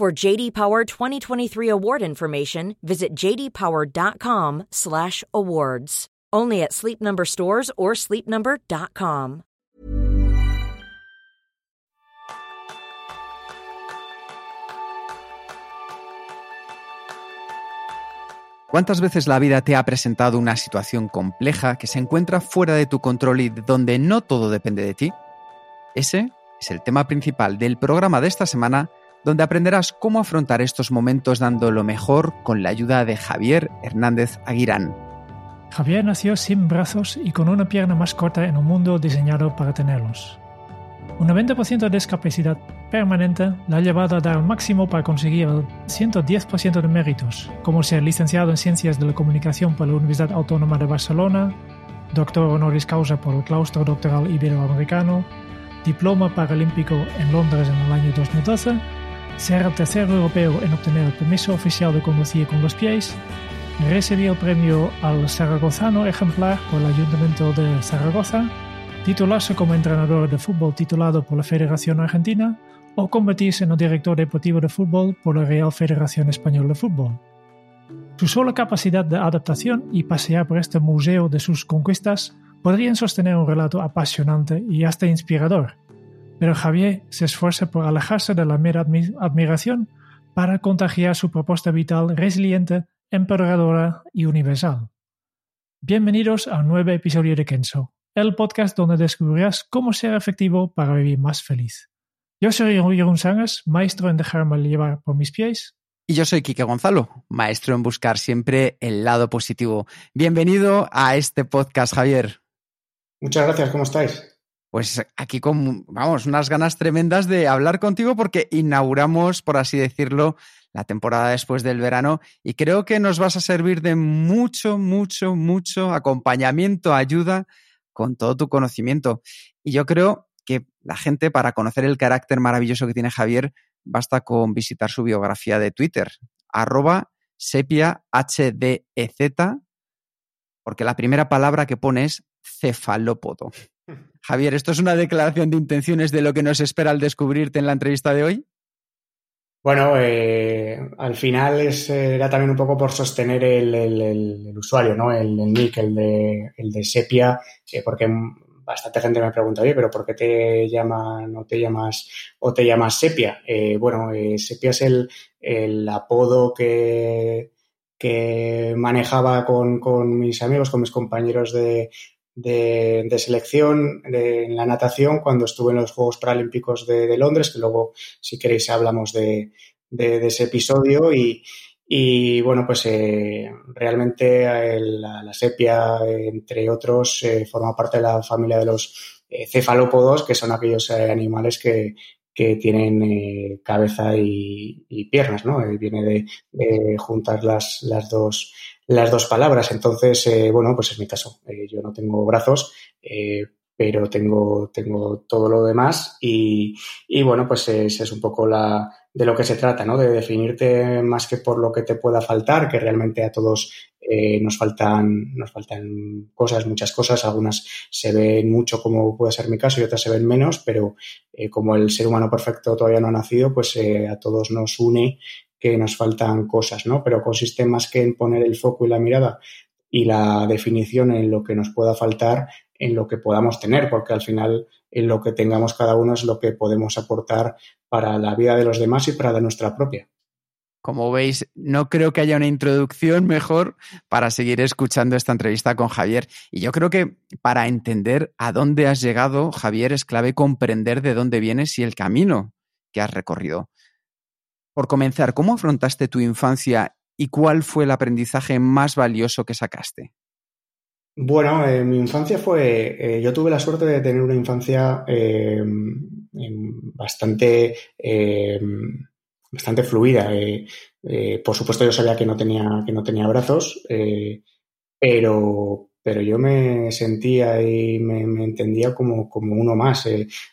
For JD Power 2023 award information, visit jdpower.com/awards. Only at Sleep Number stores or sleepnumber.com. ¿Cuántas veces la vida te ha presentado una situación compleja que se encuentra fuera de tu control y donde no todo depende de ti? Ese es el tema principal del programa de esta semana, donde aprenderás cómo afrontar estos momentos dando lo mejor con la ayuda de Javier Hernández Aguirán. Javier nació sin brazos y con una pierna más corta en un mundo diseñado para tenerlos. Un 90% de discapacidad permanente la ha llevado a dar el máximo para conseguir el 110% de méritos, como ser licenciado en Ciencias de la Comunicación por la Universidad Autónoma de Barcelona, doctor honoris causa por el Claustro Doctoral Iberoamericano, diploma paralímpico en Londres en el año 2012, ser el tercer europeo en obtener el permiso oficial de conducir con los pies recibió el premio al Zaragozano ejemplar por el Ayuntamiento de Zaragoza, titularse como entrenador de fútbol titulado por la Federación Argentina o convertirse en el director deportivo de fútbol por la Real Federación Española de Fútbol. Su sola capacidad de adaptación y pasear por este museo de sus conquistas podrían sostener un relato apasionante y hasta inspirador, pero Javier se esfuerza por alejarse de la mera admiración para contagiar su propuesta vital resiliente emperadora y universal. Bienvenidos a un nuevo episodio de Kenso, el podcast donde descubrirás cómo ser efectivo para vivir más feliz. Yo soy Jeroen Sangas, maestro en dejarme llevar por mis pies. Y yo soy Quique Gonzalo, maestro en buscar siempre el lado positivo. Bienvenido a este podcast, Javier. Muchas gracias, ¿cómo estáis? Pues aquí con, vamos, unas ganas tremendas de hablar contigo porque inauguramos, por así decirlo, la temporada después del verano y creo que nos vas a servir de mucho, mucho, mucho acompañamiento, ayuda con todo tu conocimiento. Y yo creo que la gente para conocer el carácter maravilloso que tiene Javier basta con visitar su biografía de Twitter, arroba sepia HDZ, porque la primera palabra que pone es cefalópodo. Javier, ¿esto es una declaración de intenciones de lo que nos espera al descubrirte en la entrevista de hoy? Bueno, eh, al final es, era también un poco por sostener el, usuario, ¿no? El, nick, el de, Sepia, eh, porque bastante gente me pregunta, oye, pero ¿por qué te llaman o te llamas o te llamas Sepia? Eh, bueno, eh, Sepia es el, apodo que, manejaba con mis amigos, con mis compañeros de, de, selección en la natación cuando estuve en los Juegos Paralímpicos de, Londres, que luego, si queréis, hablamos de, ese episodio. Y, bueno, pues eh, realmente la, sepia, entre otros, eh, forma parte de la familia de los eh, cefalópodos, que son aquellos animales que, tienen cabeza y, piernas, ¿no? viene de, juntar las, las dos las dos palabras. Entonces, eh, bueno, pues es mi caso. Eh, yo no tengo brazos, eh, pero tengo, tengo todo lo demás y, y bueno, pues es, un poco la, de lo que se trata, ¿no? De definirte más que por lo que te pueda faltar, que realmente a todos nos faltan, nos faltan cosas, muchas cosas, algunas se ven mucho como puede ser mi caso y otras se ven menos, pero como el ser humano perfecto todavía no ha nacido, pues a todos nos une que nos faltan cosas, ¿no? Pero consiste más que en poner el foco y la mirada y la definición en lo que nos pueda faltar, en lo que podamos tener, porque al final en lo que tengamos cada uno es lo que podemos aportar para la vida de los demás y para la nuestra propia. Como veis, no creo que haya una introducción mejor para seguir escuchando esta entrevista con Javier. Y yo creo que para entender a dónde has llegado, Javier, es clave comprender de dónde vienes y el camino que has recorrido. Por comenzar, ¿cómo afrontaste tu infancia y cuál fue el aprendizaje más valioso que sacaste? Bueno, eh, mi infancia fue, eh, yo tuve la suerte de tener una infancia eh, bastante bastante fluida. por supuesto, yo sabía que no tenía, que no tenía brazos, pero, pero yo me sentía y me, entendía como, como, uno más.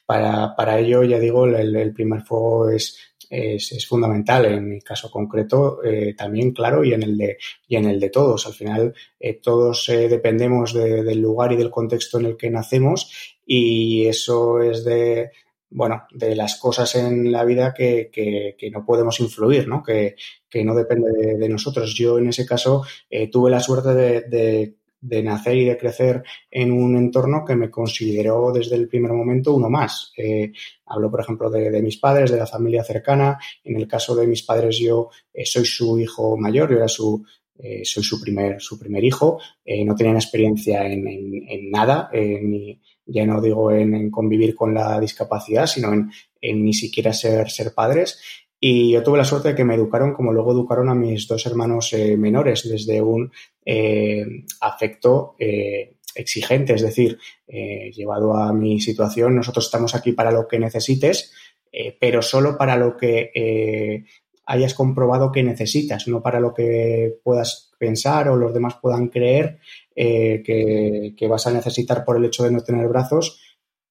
para, para, ello, ya digo, el, el primer fuego es, es, fundamental. En mi caso concreto eh, también claro y en el de y en el de todos. Al final eh, todos eh, dependemos de, del lugar y del contexto en el que nacemos y eso es de bueno de las cosas en la vida que, que, que no podemos influir no que, que no depende de, de, nosotros. Yo en ese caso tuve la suerte de, de de nacer y de crecer en un entorno que me consideró desde el primer momento uno más. Eh, hablo, por ejemplo, de, mis padres, de la familia cercana. En el caso de mis padres, yo eh, soy su hijo mayor, yo era su, eh, soy su primer, su primer hijo. no tenían experiencia en, en, nada, ni, ya no digo en, convivir con la discapacidad, sino en, ni siquiera ser, ser padres. Y yo tuve la suerte de que me educaron como luego educaron a mis dos hermanos eh, menores, desde un eh, afecto eh, exigente, es decir, llevado a mi situación, nosotros estamos aquí para lo que necesites, pero solo para lo que hayas comprobado que necesitas, no para lo que puedas pensar o los demás puedan creer que, que vas a necesitar por el hecho de no tener brazos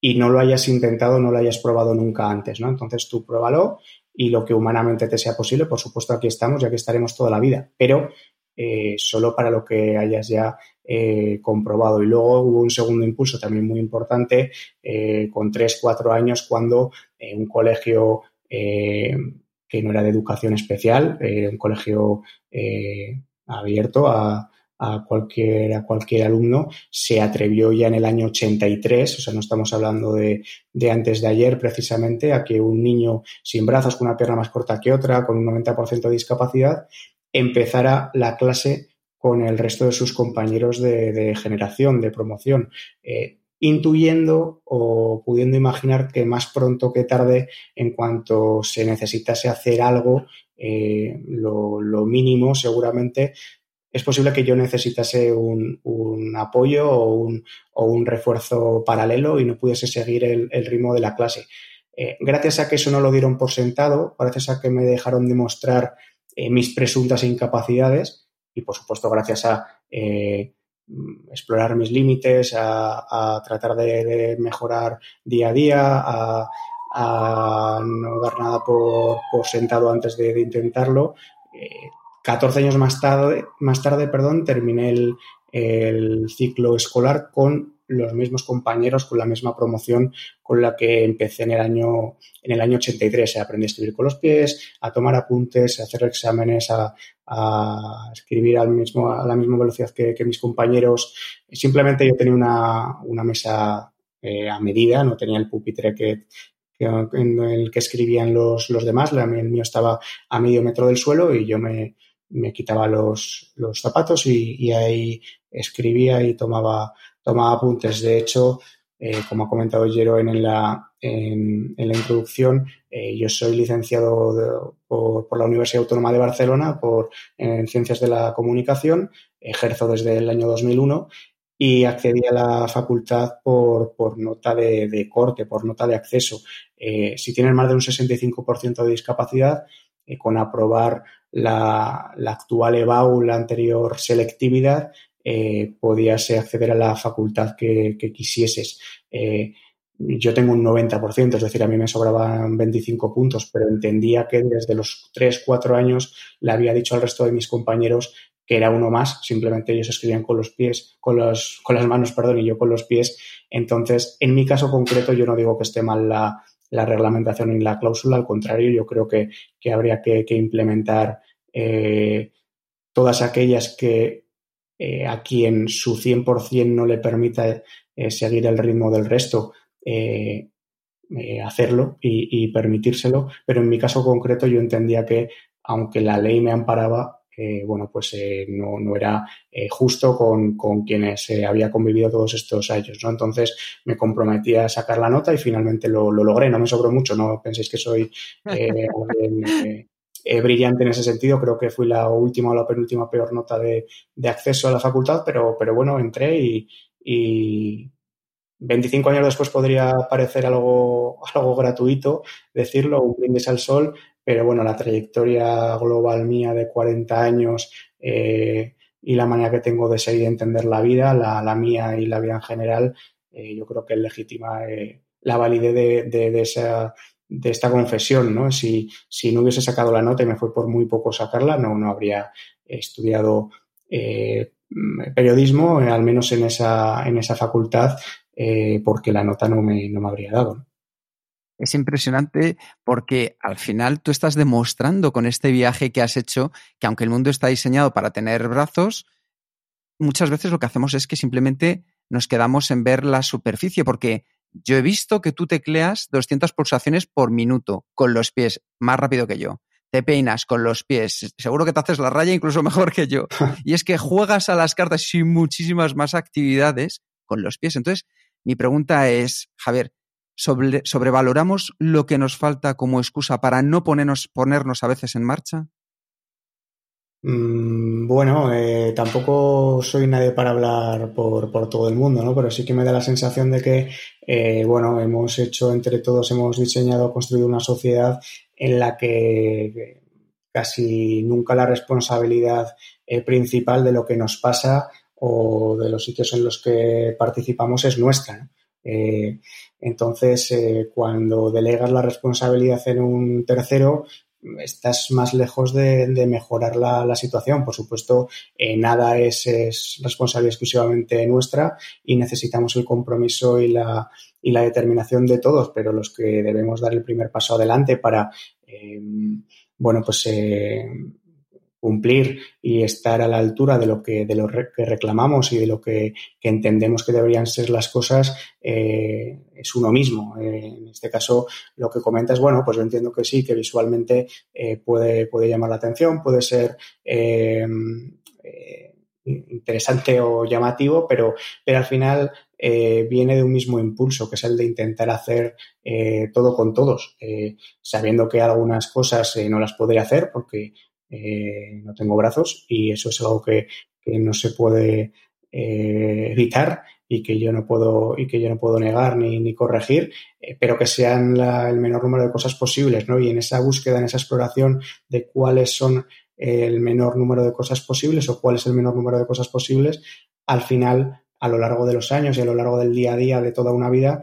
y no lo hayas intentado, no lo hayas probado nunca antes, ¿no? Entonces tú pruébalo y lo que humanamente te sea posible, por supuesto aquí estamos, ya que estaremos toda la vida, pero eh, solo para lo que hayas ya eh, comprobado. Y luego hubo un segundo impulso también muy importante eh, con tres, cuatro años cuando un colegio que no era de educación especial, un colegio abierto a, a cualquier, a cualquier alumno, se atrevió ya en el año 83, o sea, no estamos hablando de, de antes de ayer precisamente, a que un niño sin brazos, con una pierna más corta que otra, con un 90% de discapacidad, empezara la clase con el resto de sus compañeros de, generación, de promoción, eh, intuyendo o pudiendo imaginar que más pronto que tarde, en cuanto se necesitase hacer algo, eh, lo, lo, mínimo seguramente es posible que yo necesitase un, apoyo o un, refuerzo paralelo y no pudiese seguir el, ritmo de la clase. Eh, gracias a que eso no lo dieron por sentado, gracias a que me dejaron demostrar eh, mis presuntas incapacidades y, por supuesto, gracias a eh, explorar mis límites, a, tratar de, mejorar día a día, a, no dar nada por, sentado antes de intentarlo, 14 años más tarde, más tarde perdón, terminé el, ciclo escolar con los mismos compañeros, con la misma promoción con la que empecé en el año, en el año 83. Aprendí a escribir con los pies, a tomar apuntes, a hacer exámenes, a, escribir a la misma velocidad que, que mis compañeros. Simplemente yo tenía una, una mesa eh, a medida, no tenía el pupitre que, en el que escribían los, los demás. El mío estaba a medio metro del suelo y yo me, me quitaba los, los zapatos y, ahí escribía y tomaba, tomaba apuntes. De hecho, eh, como ha comentado Jero en la, en, la introducción, eh, yo soy licenciado por, por, la Universidad Autónoma de Barcelona por, en Ciencias de la Comunicación, ejerzo desde el año 2001 y accedí a la facultad por, por nota de, corte, por nota de acceso. Eh, si tienes más de un 65% de discapacidad, con aprobar la, actual EBAU, la anterior selectividad, eh, podías acceder a la facultad que, que quisieses. Eh, yo tengo un 90%, es decir, a mí me sobraban 25 puntos, pero entendía que desde los 3, 4 años le había dicho al resto de mis compañeros que era uno más, simplemente ellos escribían con los pies, con, los, con las manos, perdón, y yo con los pies. Entonces, en mi caso concreto, yo no digo que esté mal la, la reglamentación y la cláusula, al contrario, yo creo que, que habría que, implementar eh, todas aquellas que eh, a quien su 100% no le permita eh, seguir el ritmo del resto, hacerlo y, y, permitírselo, pero en mi caso concreto yo entendía que aunque la ley me amparaba, eh, bueno, pues eh, no, no, era eh, justo con, con quienes había convivido todos estos años, ¿no? Entonces me comprometí a sacar la nota y finalmente lo, lo logré. No me sobró mucho, no penséis que soy alguien brillante en ese sentido. Creo que fui la última o la penúltima peor nota de, de acceso a la facultad, pero, pero bueno, entré y, y 25 años después podría parecer algo, algo gratuito decirlo, un brindis al sol, pero bueno, la trayectoria global mía de 40 años y la manera que tengo de seguir entender la vida, la, mía y la vida en general, yo creo que es legítima la validez de, esa de esta confesión, ¿no? Si, si no hubiese sacado la nota y me fue por muy poco sacarla, no, no habría estudiado eh, periodismo, eh, al menos en esa, en esa facultad, eh, porque la nota no me, no me habría dado. Es impresionante porque al final tú estás demostrando con este viaje que has hecho que aunque el mundo está diseñado para tener brazos, muchas veces lo que hacemos es que simplemente nos quedamos en ver la superficie, porque yo he visto que tú tecleas 200 pulsaciones por minuto con los pies, más rápido que yo. Te peinas con los pies. Seguro que te haces la raya incluso mejor que yo. Y es que juegas a las cartas y muchísimas más actividades con los pies. Entonces, mi pregunta es, Javier, ¿sobrevaloramos lo que nos falta como excusa para no ponernos, ponernos a veces en marcha? Mm, bueno, eh, tampoco soy nadie para hablar por, todo el mundo, ¿no? Pero sí que me da la sensación de que, eh, bueno, hemos hecho entre todos, hemos diseñado, construido una sociedad en la que casi nunca la responsabilidad eh, principal de lo que nos pasa o de los sitios en los que participamos es nuestra. Entonces, cuando delegas la responsabilidad en un tercero, estás más lejos de, mejorar la, situación. Por supuesto, eh, nada es, responsabilidad exclusivamente nuestra y necesitamos el compromiso y la, y la determinación de todos, pero los que debemos dar el primer paso adelante para, eh, bueno, pues eh, cumplir y estar a la altura de lo que, de lo que reclamamos y de lo que, entendemos que deberían ser las cosas eh, es uno mismo. Eh, en este caso, lo que comentas, bueno, pues yo entiendo que sí, que visualmente eh, puede, puede llamar la atención, puede ser interesante o llamativo, pero, pero al final viene de un mismo impulso, que es el de intentar hacer todo con todos, sabiendo que algunas cosas no las podré hacer porque eh, no tengo brazos y eso es algo que, no se puede eh, evitar y que yo no puedo y que yo no puedo negar ni, corregir, eh, pero que sean el menor número de cosas posibles, ¿no? Y en esa búsqueda, en esa exploración de cuáles son el menor número de cosas posibles o cuál es el menor número de cosas posibles, al final, a lo largo de los años y a lo largo del día a día de toda una vida,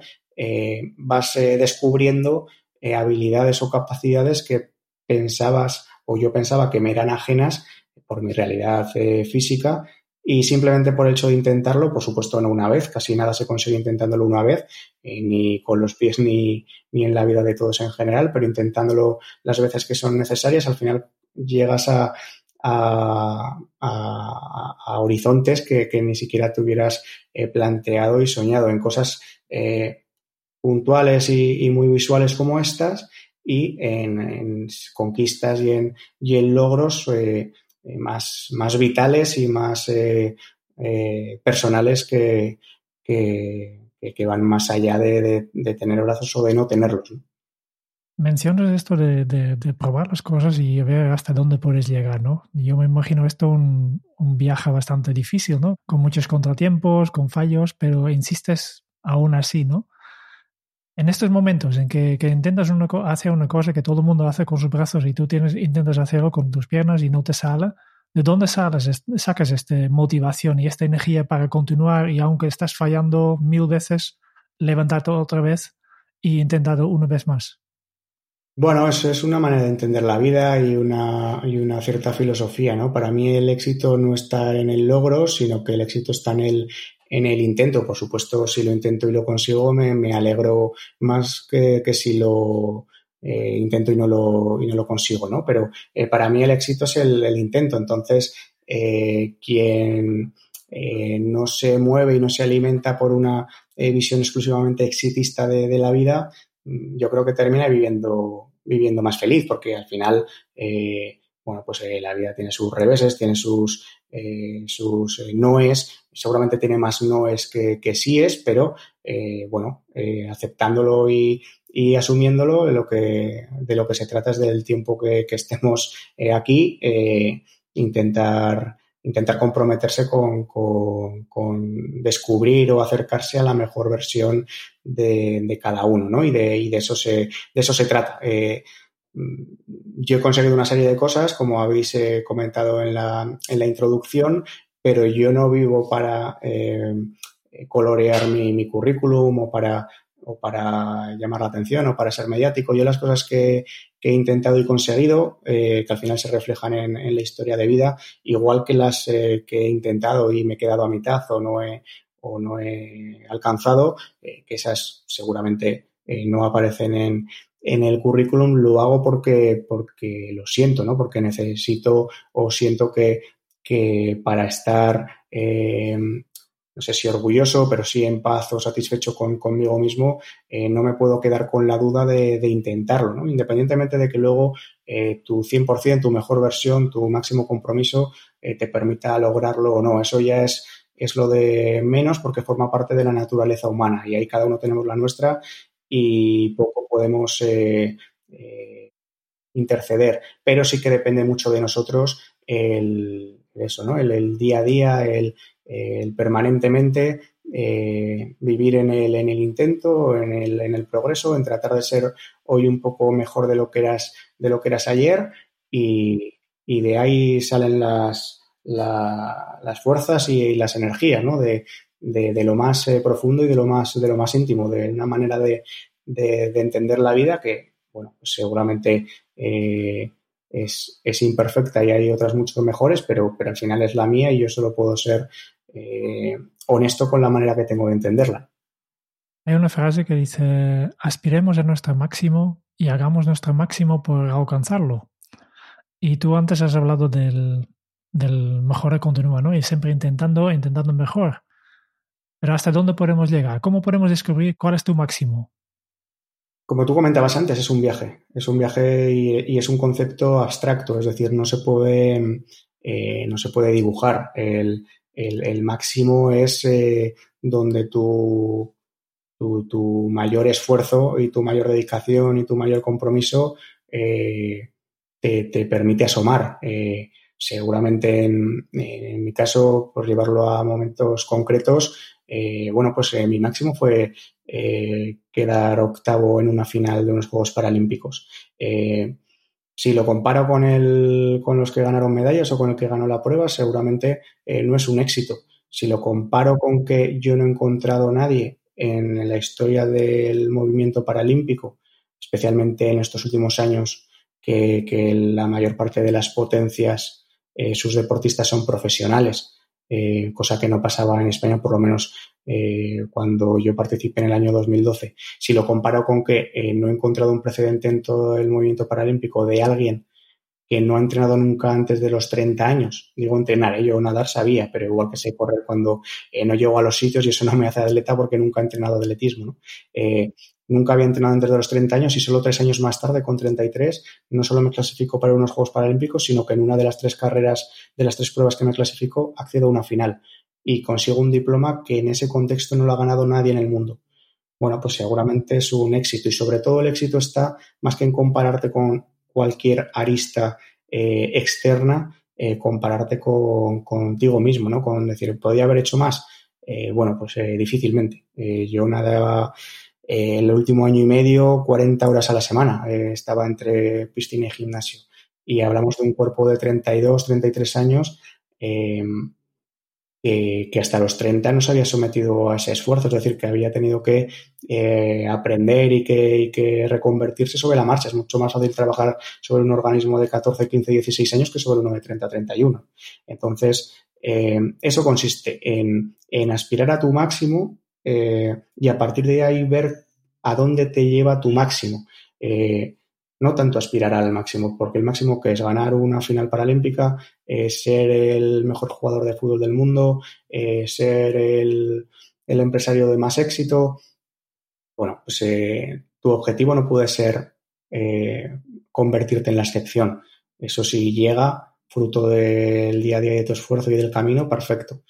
vas descubriendo habilidades o capacidades que pensabas o yo pensaba que me eran ajenas por mi realidad eh, física y simplemente por el hecho de intentarlo, por supuesto no una vez, casi nada se consigue intentándolo una vez, eh, ni con los pies ni, ni, en la vida de todos en general, pero intentándolo las veces que son necesarias, al final llegas a, a, a, horizontes que, que, ni siquiera te hubieras eh, planteado y soñado. En cosas puntuales y, y, muy visuales como estas y en, conquistas y en, y en logros eh, eh, más, más vitales y más eh, personales que, que, van más allá de, de, tener brazos o de no tenerlos. Mencionas esto de, de, probar las cosas y ver hasta dónde puedes llegar, ¿no? Yo me imagino esto un, un viaje bastante difícil, ¿no? Con muchos contratiempos, con fallos, pero insistes aún así, ¿no? En estos momentos en que, intentas hacer una cosa que todo el mundo hace con sus brazos y tú tienes, intentas hacerlo con tus piernas y no te sale, ¿de dónde sales, sacas esta motivación y esta energía para continuar y aunque estás fallando mil veces, levantarte otra vez y intentarlo una vez más? Bueno, eso es una manera de entender la vida y una, y una cierta filosofía, ¿no? Para mí el éxito no está en el logro, sino que el éxito está en el, en el intento. Por supuesto, si lo intento y lo consigo, me, alegro más que, si lo eh, intento y no lo, y no lo consigo, ¿no? Pero eh, para mí el éxito es el, intento. Entonces, eh, quien no se mueve y no se alimenta por una visión exclusivamente exitista de, la vida, mm, yo creo que termina viviendo, viviendo más feliz, porque al final bueno, pues la vida tiene sus reveses, tiene sus, eh, sus noes, seguramente tiene más noes que, que síes, pero bueno, aceptándolo y, y, asumiéndolo, lo, que, de lo que se trata es del tiempo que, que estemos aquí, intentar, intentar comprometerse con, con, descubrir o acercarse a la mejor versión de, de cada uno, ¿no? Y de, y de, eso, se, de eso se trata yo he conseguido una serie de cosas, como habéis eh, comentado en la, en la, introducción, pero yo no vivo para eh, colorear mi, currículum o para, o para llamar la atención o para ser mediático. Yo las cosas que, he intentado y conseguido, eh, que al final se reflejan en, la historia de vida, igual que las que he intentado y me he quedado a mitad o no he, o no he alcanzado, que esas seguramente no aparecen en, en el currículum lo hago porque, porque lo siento, ¿no? Porque necesito o siento que, que para estar, eh, no sé si orgulloso, pero sí en paz o satisfecho con, conmigo mismo, eh, no me puedo quedar con la duda de, intentarlo, ¿no? Independientemente de que luego eh, tu 100%, tu mejor versión, tu máximo compromiso eh, te permita lograrlo o no. Eso ya es es lo de menos porque forma parte de la naturaleza humana y ahí cada uno tenemos la nuestra y poco podemos interceder. Pero sí que depende mucho de nosotros el, eso, ¿no? El, día a día, el, permanentemente eh, vivir en el, en el intento, en el, en el progreso, en tratar de ser hoy un poco mejor de lo que eras, de lo que eras ayer y, y de ahí salen las, la, las fuerzas y, las energías, ¿no? De, de, lo más eh, profundo y de lo más, de lo más íntimo, de una manera de, de entender la vida que, bueno, pues seguramente eh, es, es, imperfecta y hay otras mucho mejores, pero, pero al final es la mía y yo solo puedo ser eh, honesto con la manera que tengo de entenderla. Hay una frase que dice, aspiremos a nuestro máximo y hagamos nuestro máximo por alcanzarlo. Y tú antes has hablado del, del mejora continua, ¿no? Y siempre intentando, intentando mejor. Pero ¿hasta dónde podemos llegar? ¿Cómo podemos descubrir cuál es tu máximo? Como tú comentabas antes, es un viaje. Es un viaje y, es un concepto abstracto, es decir, no se puede, eh, no se puede dibujar. El, el, máximo es eh, donde tu, tu, mayor esfuerzo y tu mayor dedicación y tu mayor compromiso eh, te, te, permite asomar. Eh, seguramente en, en, mi caso, por llevarlo a momentos concretos, eh, bueno, pues eh, mi máximo fue eh, quedar octavo en una final de unos Juegos Paralímpicos. Si lo comparo con, el, con los que ganaron medallas o con el que ganó la prueba, seguramente no es un éxito. Si lo comparo con que yo no he encontrado a nadie en la historia del movimiento paralímpico, especialmente en estos últimos años, que la mayor parte de las potencias, sus deportistas son profesionales eh, cosa que no pasaba en España, por lo menos eh, cuando yo participé en el año 2012. Si lo comparo con que eh, no he encontrado un precedente en todo el movimiento paralímpico de alguien que no ha entrenado nunca antes de los 30 años. Digo entrenar, yo nadar sabía, pero igual que sé correr cuando no llego a los sitios y eso no me hace atleta porque nunca he entrenado atletismo. ¿no? Nunca había entrenado antes de los 30 años y solo tres años más tarde, con 33, no solo me clasifico para unos Juegos Paralímpicos, sino que en una de las tres carreras, de las tres pruebas que me clasifico, accedo a una final y consigo un diploma que en ese contexto no lo ha ganado nadie en el mundo. Bueno, pues seguramente es un éxito y sobre todo el éxito está más que en compararte con cualquier arista eh, externa, eh, compararte con, contigo mismo, ¿no? Con decir, ¿podría haber hecho más? Eh, bueno, pues difícilmente. Yo nadaba eh, el último año y medio, 40 horas a la semana. Eh, estaba entre piscina y gimnasio. Y hablamos de un cuerpo de 32, 33 años eh, que, que, hasta los 30 no se había sometido a ese esfuerzo, es decir, que había tenido que eh, aprender y que, que, reconvertirse sobre la marcha. Es mucho más fácil trabajar sobre un organismo de 14, 15, 16 años que sobre uno de 30, 31. Entonces, eh, eso consiste en, en aspirar a tu máximo eh, y a partir de ahí ver a dónde te lleva tu máximo. Eh, no tanto aspirar al máximo, porque el máximo que es ganar una final paralímpica, ser el mejor jugador de fútbol del mundo, eh, ser el, el, empresario de más éxito. Bueno, pues tu objetivo no puede ser convertirte en la excepción. Eso sí llega fruto del día a día de tu esfuerzo y del camino, perfecto.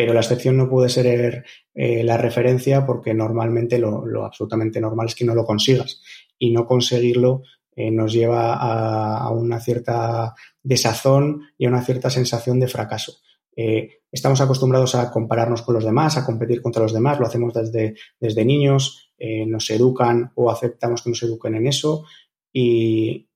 Pero la excepción no puede ser eh, la referencia porque normalmente lo, lo, absolutamente normal es que no lo consigas y no conseguirlo eh, nos lleva a, una cierta desazón y a una cierta sensación de fracaso. Eh, estamos acostumbrados a compararnos con los demás, a competir contra los demás, lo hacemos desde, desde niños, nos educan o aceptamos que nos eduquen en eso, y,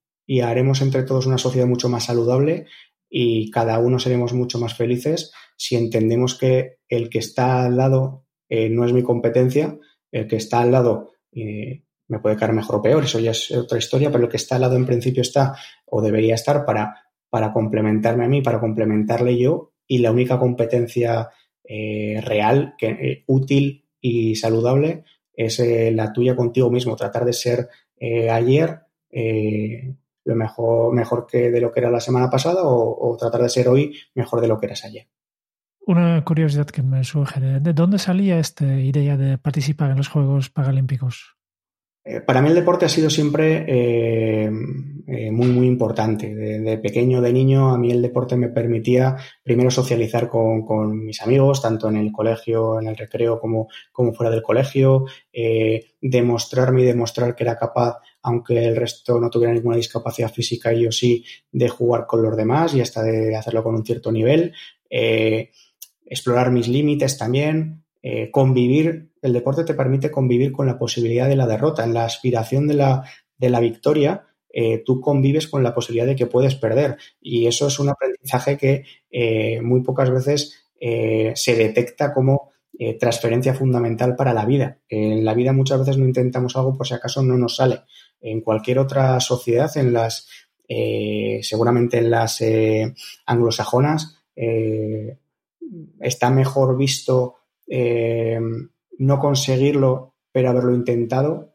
haremos entre todos una sociedad mucho más saludable y cada uno seremos mucho más felices si entendemos que el que está al lado eh, no es mi competencia, el que está al lado eh, me puede caer mejor o peor, eso ya es otra historia, pero el que está al lado en principio está o debería estar para, para complementarme a mí, para complementarle yo y la única competencia eh, real, que, útil y saludable es la tuya contigo mismo, tratar de ser ayer lo mejor, mejor que de lo que era la semana pasada o, tratar de ser hoy mejor de lo que eras ayer. Una curiosidad que me surge, ¿de dónde salía esta idea de participar en los Juegos Paralímpicos? Eh, para mí el deporte ha sido siempre eh, eh, muy, muy importante. De, pequeño, de niño, a mí el deporte me permitía primero socializar con, mis amigos, tanto en el colegio, en el recreo, como, como fuera del colegio, demostrarme y demostrar que era capaz, aunque el resto no tuviera ninguna discapacidad física, yo sí, de jugar con los demás y hasta de hacerlo con un cierto nivel explorar mis límites también, eh, convivir. El deporte te permite convivir con la posibilidad de la derrota. En la aspiración de la, de la victoria, eh, tú convives con la posibilidad de que puedes perder. Y eso es un aprendizaje que eh, muy pocas veces se detecta como transferencia fundamental para la vida. En la vida muchas veces no intentamos algo por si acaso no nos sale. En cualquier otra sociedad, en las seguramente en las anglosajonas, está mejor visto eh, no conseguirlo pero haberlo intentado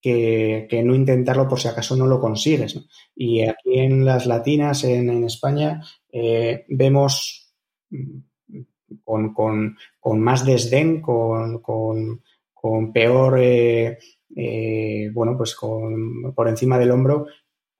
que, no intentarlo por si acaso no lo consigues. Y aquí en las latinas, en, España, eh, vemos con, más desdén, con, peor, eh, bueno, pues por encima del hombro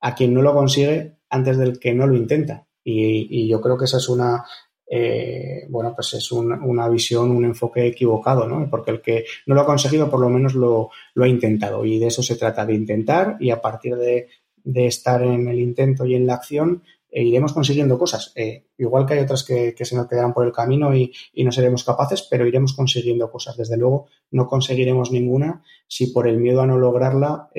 a quien no lo consigue antes del que no lo intenta. y yo creo que esa es una, eh, bueno, pues es una visión, un enfoque equivocado, ¿no? Porque el que no lo ha conseguido por lo menos lo, ha intentado y de eso se trata, de intentar y a partir de, estar en el intento y en la acción eh, iremos consiguiendo cosas. Eh, igual que hay otras que, se nos quedarán por el camino y, no seremos capaces, pero iremos consiguiendo cosas. Desde luego no conseguiremos ninguna si por el miedo a no lograrla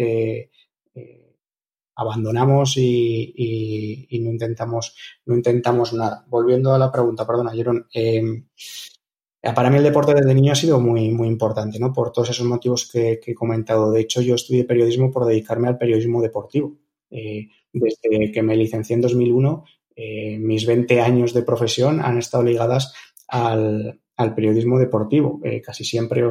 abandonamos y, no intentamos no intentamos nada. Volviendo a la pregunta, perdona, Jeron, em, para mí el deporte desde niño ha sido muy, muy importante, ¿no? Por todos esos motivos que, he comentado. De hecho, yo estudié periodismo por dedicarme al periodismo deportivo. Eh, desde que me licencié en 2001, eh, mis 20 años de profesión han estado ligadas al, periodismo deportivo, eh, casi siempre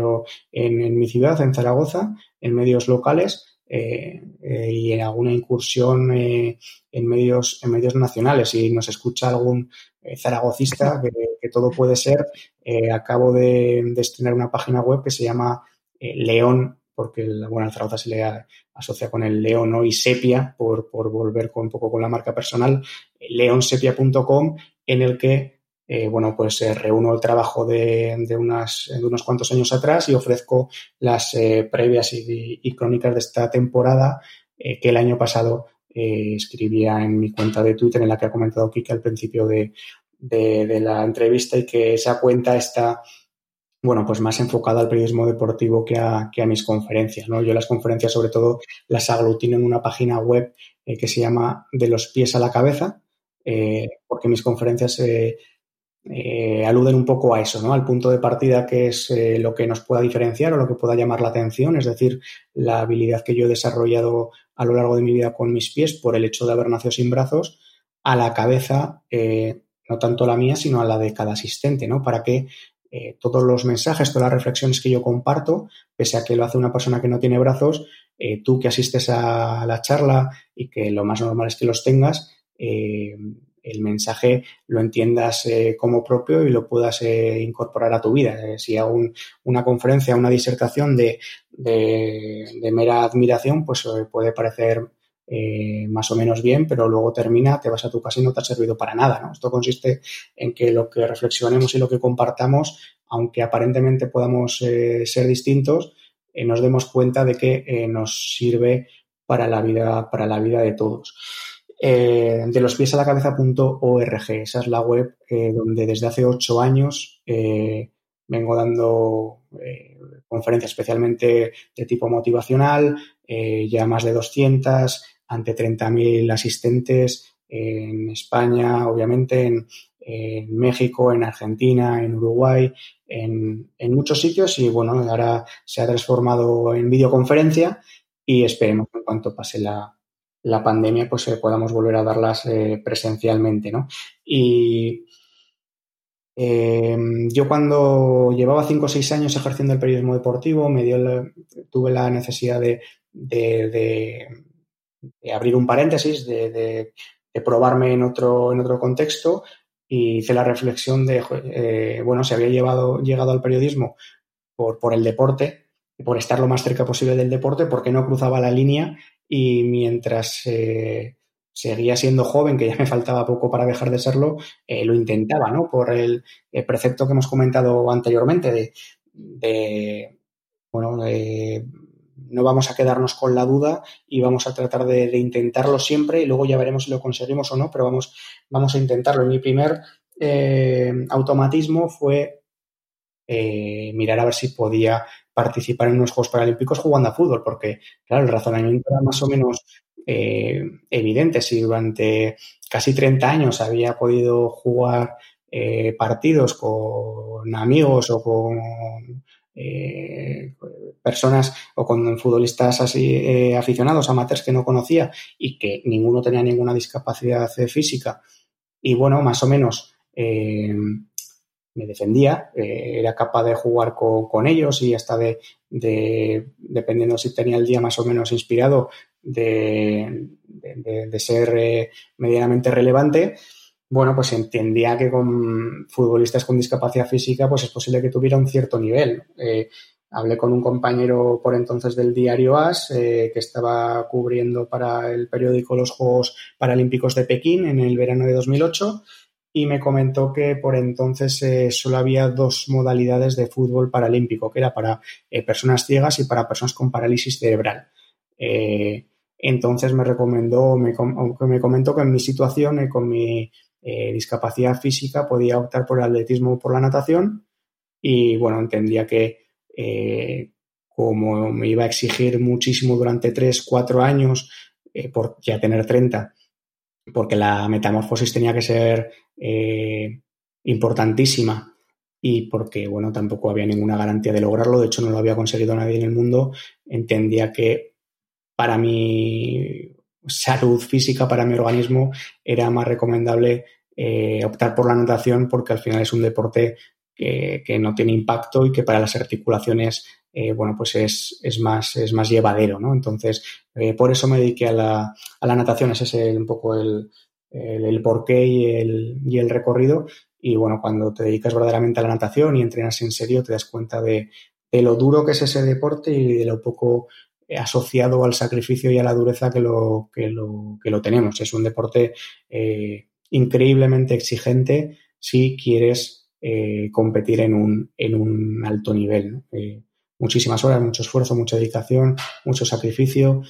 en, mi ciudad, en Zaragoza, en medios locales eh, eh, y en alguna incursión eh, en, medios, en medios nacionales. Si nos escucha algún zaragocista, que, todo puede ser, acabo de, de, estrenar una página web que se llama León, porque bueno, el Zaragoza se le asocia con el León y Sepia, por, por volver con, un poco con la marca personal, leonsepia.com, en el que eh, bueno, pues eh, reúno el trabajo de, unas, de, unos cuantos años atrás y ofrezco las eh, previas y, crónicas de esta temporada que el año pasado escribía en mi cuenta de Twitter, en la que ha comentado Kike al principio de, la entrevista y que esa cuenta está bueno, pues más enfocada al periodismo deportivo que a, que a mis conferencias, ¿no? Yo las conferencias sobre todo las aglutino en una página web que se llama De los pies a la cabeza, porque mis conferencias eh, aluden un poco a eso, ¿no? Al punto de partida que es eh, lo que nos pueda diferenciar o lo que pueda llamar la atención, es decir, la habilidad que yo he desarrollado a lo largo de mi vida con mis pies por el hecho de haber nacido sin brazos, a la cabeza, eh, no tanto la mía, sino a la de cada asistente, ¿no? Para que todos los mensajes, todas las reflexiones que yo comparto, pese a que lo hace una persona que no tiene brazos, tú que asistes a la charla y que lo más normal es que los tengas, el mensaje lo entiendas eh, como propio y lo puedas eh, incorporar a tu vida. Eh, si hago una conferencia, una disertación de, mera admiración, pues puede parecer más o menos bien, pero luego termina, te vas a tu casa y no te ha servido para nada. Esto consiste en que lo que reflexionemos y lo que compartamos, aunque aparentemente podamos ser distintos, nos demos cuenta de que nos sirve para la vida, para la vida de todos eh, de los pies a la cabeza.org. Esa es la web eh, donde desde hace ocho años eh, vengo dando conferencias especialmente de tipo motivacional, ya más de 200, ante 30.000 asistentes en España, obviamente, en, en México, en Argentina, en Uruguay, en, muchos sitios y bueno, ahora se ha transformado en videoconferencia y esperemos en cuanto pase la, pandemia pues eh, podamos volver a darlas eh, presencialmente, ¿no? Y em, yo cuando llevaba cinco o seis años ejerciendo el periodismo deportivo, me dio tuve la necesidad de, abrir un paréntesis, de, probarme en otro, en otro contexto y hice la reflexión de, eh, bueno, se había llevado, llegado al periodismo por, por el deporte, por estar lo más cerca posible del deporte, porque no cruzaba la línea y mientras eh, seguía siendo joven, que ya me faltaba poco para dejar de serlo, eh, lo intentaba, ¿no? Por el, precepto que hemos comentado anteriormente de, bueno, de no vamos a quedarnos con la duda y vamos a tratar de, intentarlo siempre y luego ya veremos si lo conseguimos o no, pero vamos, vamos a intentarlo. Mi primer eh, automatismo fue mirar a ver si podía participar en unos Juegos Paralímpicos jugando a fútbol, porque, claro, el razonamiento era más o menos eh, evidente. Si durante casi 30 años había podido jugar partidos con amigos o con eh, personas o con futbolistas así eh, aficionados, amateurs que no conocía y que ninguno tenía ninguna discapacidad física. Y bueno, más o menos eh, me defendía, era capaz de jugar con, ellos y hasta de, dependiendo si tenía el día más o menos inspirado, de, ser medianamente relevante bueno, pues entendía que con futbolistas con discapacidad física, pues es posible que tuviera un cierto nivel. Eh, hablé con un compañero por entonces del diario AS, eh, que estaba cubriendo para el periódico los Juegos Paralímpicos de Pekín en el verano de 2008 y me comentó que por entonces eh, solo había dos modalidades de fútbol paralímpico, que era para personas ciegas y para personas con parálisis cerebral. entonces me recomendó, me, me comentó que en mi situación, con mi eh, discapacidad física podía optar por el atletismo o por la natación y bueno, entendía que eh, como me iba a exigir muchísimo durante 3, 4 años, eh, por ya tener 30, porque la metamorfosis tenía que ser importantísima y porque, bueno, tampoco había ninguna garantía de lograrlo, de hecho no lo había conseguido nadie en el mundo, entendía que para mí salud física para mi organismo era más recomendable eh, optar por la natación porque al final es un deporte que, no tiene impacto y que para las articulaciones eh, bueno, pues es, más, es más llevadero, ¿no? Entonces, eh, por eso me dediqué a la, a la natación, ese es un poco el, el, porqué y el, y el, recorrido. Y bueno, cuando te dedicas verdaderamente a la natación y entrenas en serio, te das cuenta de, de lo duro que es ese deporte y de lo poco asociado al sacrificio y a la dureza que lo, que lo, que lo tenemos. Es un deporte eh, increíblemente exigente si quieres eh, competir en un, en un alto nivel. Eh, muchísimas horas, mucho esfuerzo, mucha dedicación, mucho sacrificio.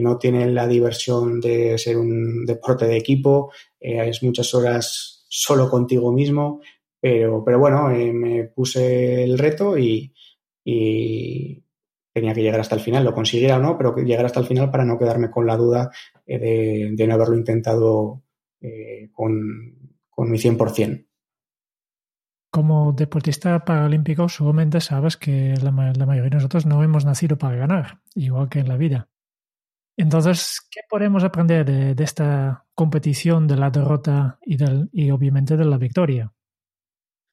no tiene la diversión de ser un deporte de equipo. es muchas horas solo contigo mismo. Pero, pero bueno, me puse el reto y, y tenía que llegar hasta el final, lo consiguiera o no, pero llegar hasta el final para no quedarme con la duda eh, de, no haberlo intentado eh, con, con, mi 100%. Como deportista paralímpico, seguramente sabes que la, mayoría de nosotros no hemos nacido para ganar, igual que en la vida. Entonces, ¿qué podemos aprender de, esta competición, de la derrota y, del, y obviamente de la victoria?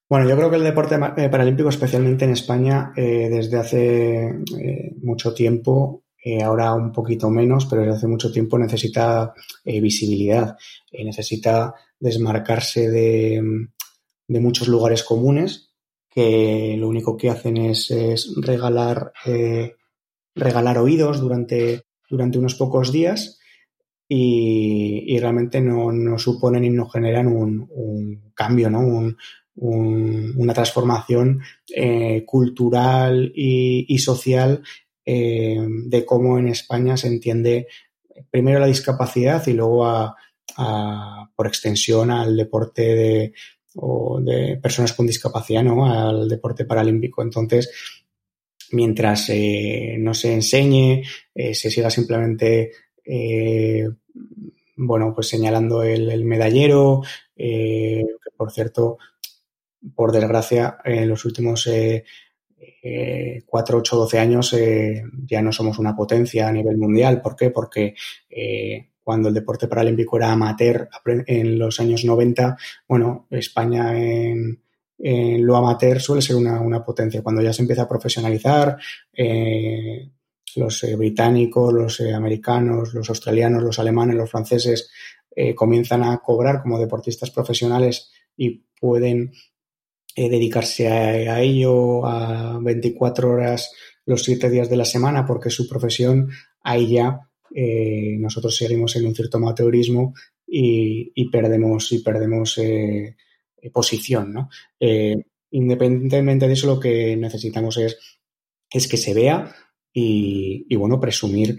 Bueno, yo creo que el deporte eh, paralímpico, especialmente en España, eh, desde hace eh, mucho tiempo, ahora un poquito menos, pero desde hace mucho tiempo necesita visibilidad, necesita desmarcarse de, muchos lugares comunes que lo único que hacen es, regalar, regalar oídos durante, durante unos pocos días y, realmente no, suponen y no generan un, un cambio, ¿no? Un, una transformación eh, cultural y, social eh, de cómo en España se entiende primero la discapacidad y luego por extensión al deporte o de personas con discapacidad ¿no? al deporte paralímpico. Entonces, mientras eh, no se enseñe, eh, se siga simplemente, eh, bueno, pues señalando el, medallero, que por cierto, por desgracia, en los últimos 4, 8, 12 años ya no somos una potencia a nivel mundial. ¿Por qué? Porque cuando el deporte paralímpico era amateur en los años 90, bueno, España en, lo amateur suele ser una, potencia. Cuando ya se empieza a profesionalizar, eh, los eh, británicos, los eh, americanos, los australianos, los alemanes, los franceses comienzan a cobrar como deportistas profesionales y pueden dedicarse a, ello a 24 horas los 7 días de la semana porque su profesión, ahí ya eh, nosotros seguimos en un cierto amateurismo y, perdemos, y perdemos eh, posición. ¿no? Eh, independientemente de eso, lo que necesitamos es, es que se vea y, y, bueno, presumir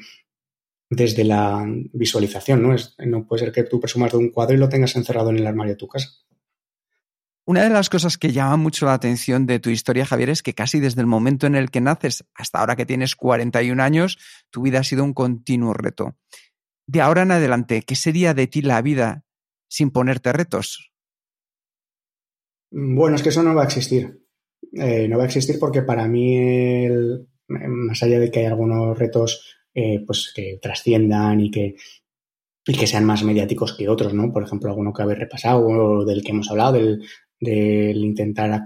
desde la visualización. ¿no? Es, no puede ser que tú presumas de un cuadro y lo tengas encerrado en el armario de tu casa. Una de las cosas que llama mucho la atención de tu historia, Javier, es que casi desde el momento en el que naces hasta ahora que tienes 41 años, tu vida ha sido un continuo reto. De ahora en adelante, ¿qué sería de ti la vida sin ponerte retos? Bueno, es que eso no va a existir. Eh, no va a existir porque para mí, más allá de que hay algunos retos eh, pues que trasciendan y que, sean más mediáticos que otros, ¿no? Por ejemplo, alguno que habéis repasado o del que hemos hablado, del, del intentar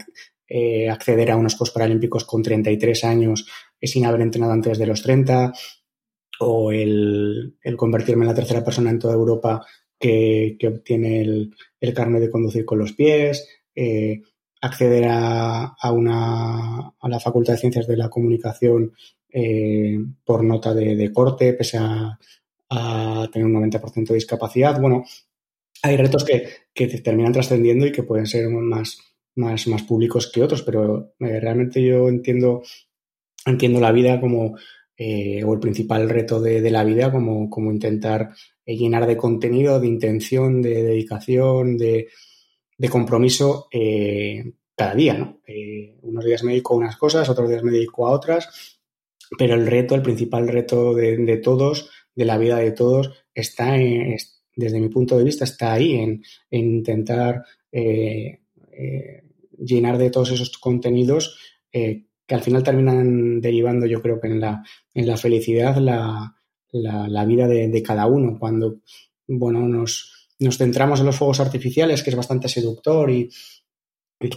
eh, acceder a unos Juegos Paralímpicos con 33 años sin haber entrenado antes de los 30, o el, convertirme en la tercera persona en toda Europa que, obtiene el, el, carnet de conducir con los pies, eh, acceder a, una, a la Facultad de Ciencias de la Comunicación eh, por nota de, corte, pese a, a, tener un 90% de discapacidad. Bueno, hay retos que, que terminan trascendiendo y que pueden ser más, más, más públicos que otros, pero eh, realmente yo entiendo, entiendo la vida como, eh, o el principal reto de, la vida como, como intentar eh, llenar de contenido, de intención, de dedicación, de, de compromiso cada día, ¿no? unos días me dedico a unas cosas, otros días me dedico a otras, pero el reto, el principal reto de, de todos, de la vida de todos, está en, desde mi punto de vista, está ahí en, intentar eh, eh, llenar de todos esos contenidos eh, que al final terminan derivando, yo creo que en la, en la felicidad, la, la, vida de, cada uno. Cuando bueno, nos, nos centramos en los fuegos artificiales, que es bastante seductor y,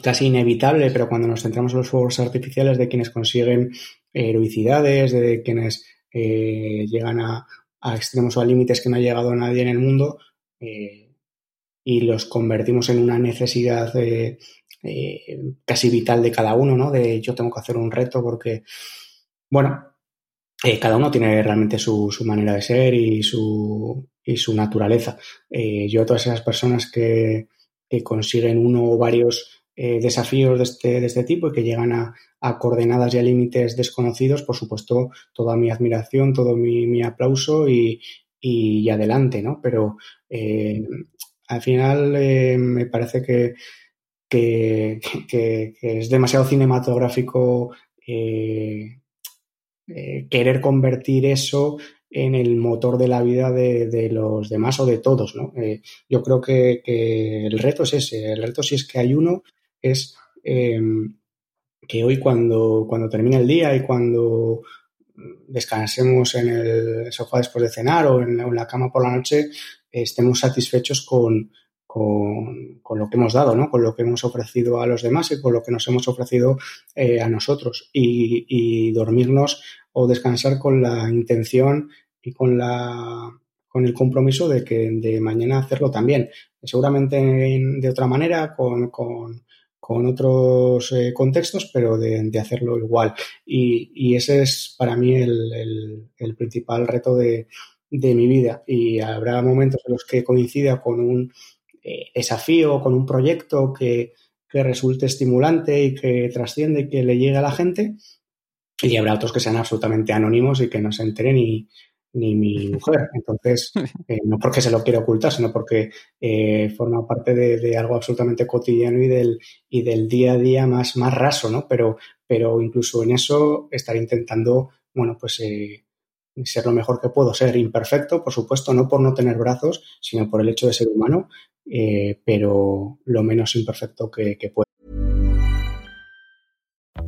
casi inevitable, pero cuando nos centramos en los fuegos artificiales de quienes consiguen heroicidades, de quienes llegan a, a extremos o a límites que no ha llegado nadie en el mundo eh, y los convertimos en una necesidad eh, casi vital de cada uno, ¿no? De yo tengo que hacer un reto porque, bueno, eh, cada uno tiene realmente su, manera de ser y su, y su naturaleza. yo a todas esas personas que, que consiguen uno o varios eh, desafíos de este, de este, tipo y que llegan a, coordenadas y a límites desconocidos, por supuesto, toda mi admiración, todo mi, aplauso y, adelante, ¿no? Pero eh, al final eh, me parece que, que, es demasiado cinematográfico querer convertir eso en el motor de la vida de, los demás o de todos, ¿no? yo creo que, que, el reto es ese, el reto si es que hay uno es em, que hoy cuando, cuando termine el día y cuando descansemos en el sofá después de cenar o en la, cama por la noche, estemos satisfechos con, con, lo que hemos dado, ¿no? con lo que hemos ofrecido a los demás y con lo que nos hemos ofrecido eh, a nosotros. Y, dormirnos o descansar con la intención y con la con el compromiso de que de mañana hacerlo también. Seguramente de otra manera, con, con otros eh, contextos, pero de, hacerlo igual. Y, ese es para mí el, principal reto de, mi vida. Y habrá momentos en los que coincida con un eh, desafío, con un proyecto que, resulte estimulante y que trasciende y que le llegue a la gente. Y habrá otros que sean absolutamente anónimos y que no se enteren y, ni mi mujer. Entonces, eh, no porque se lo quiera ocultar, sino porque eh, forma parte de, algo absolutamente cotidiano y del, y del día a día más, más raso, ¿no? Pero, pero incluso en eso estar intentando, bueno, pues eh, ser lo mejor que puedo, ser imperfecto, por supuesto, no por no tener brazos, sino por el hecho de ser humano, pero lo menos imperfecto que, que puedo.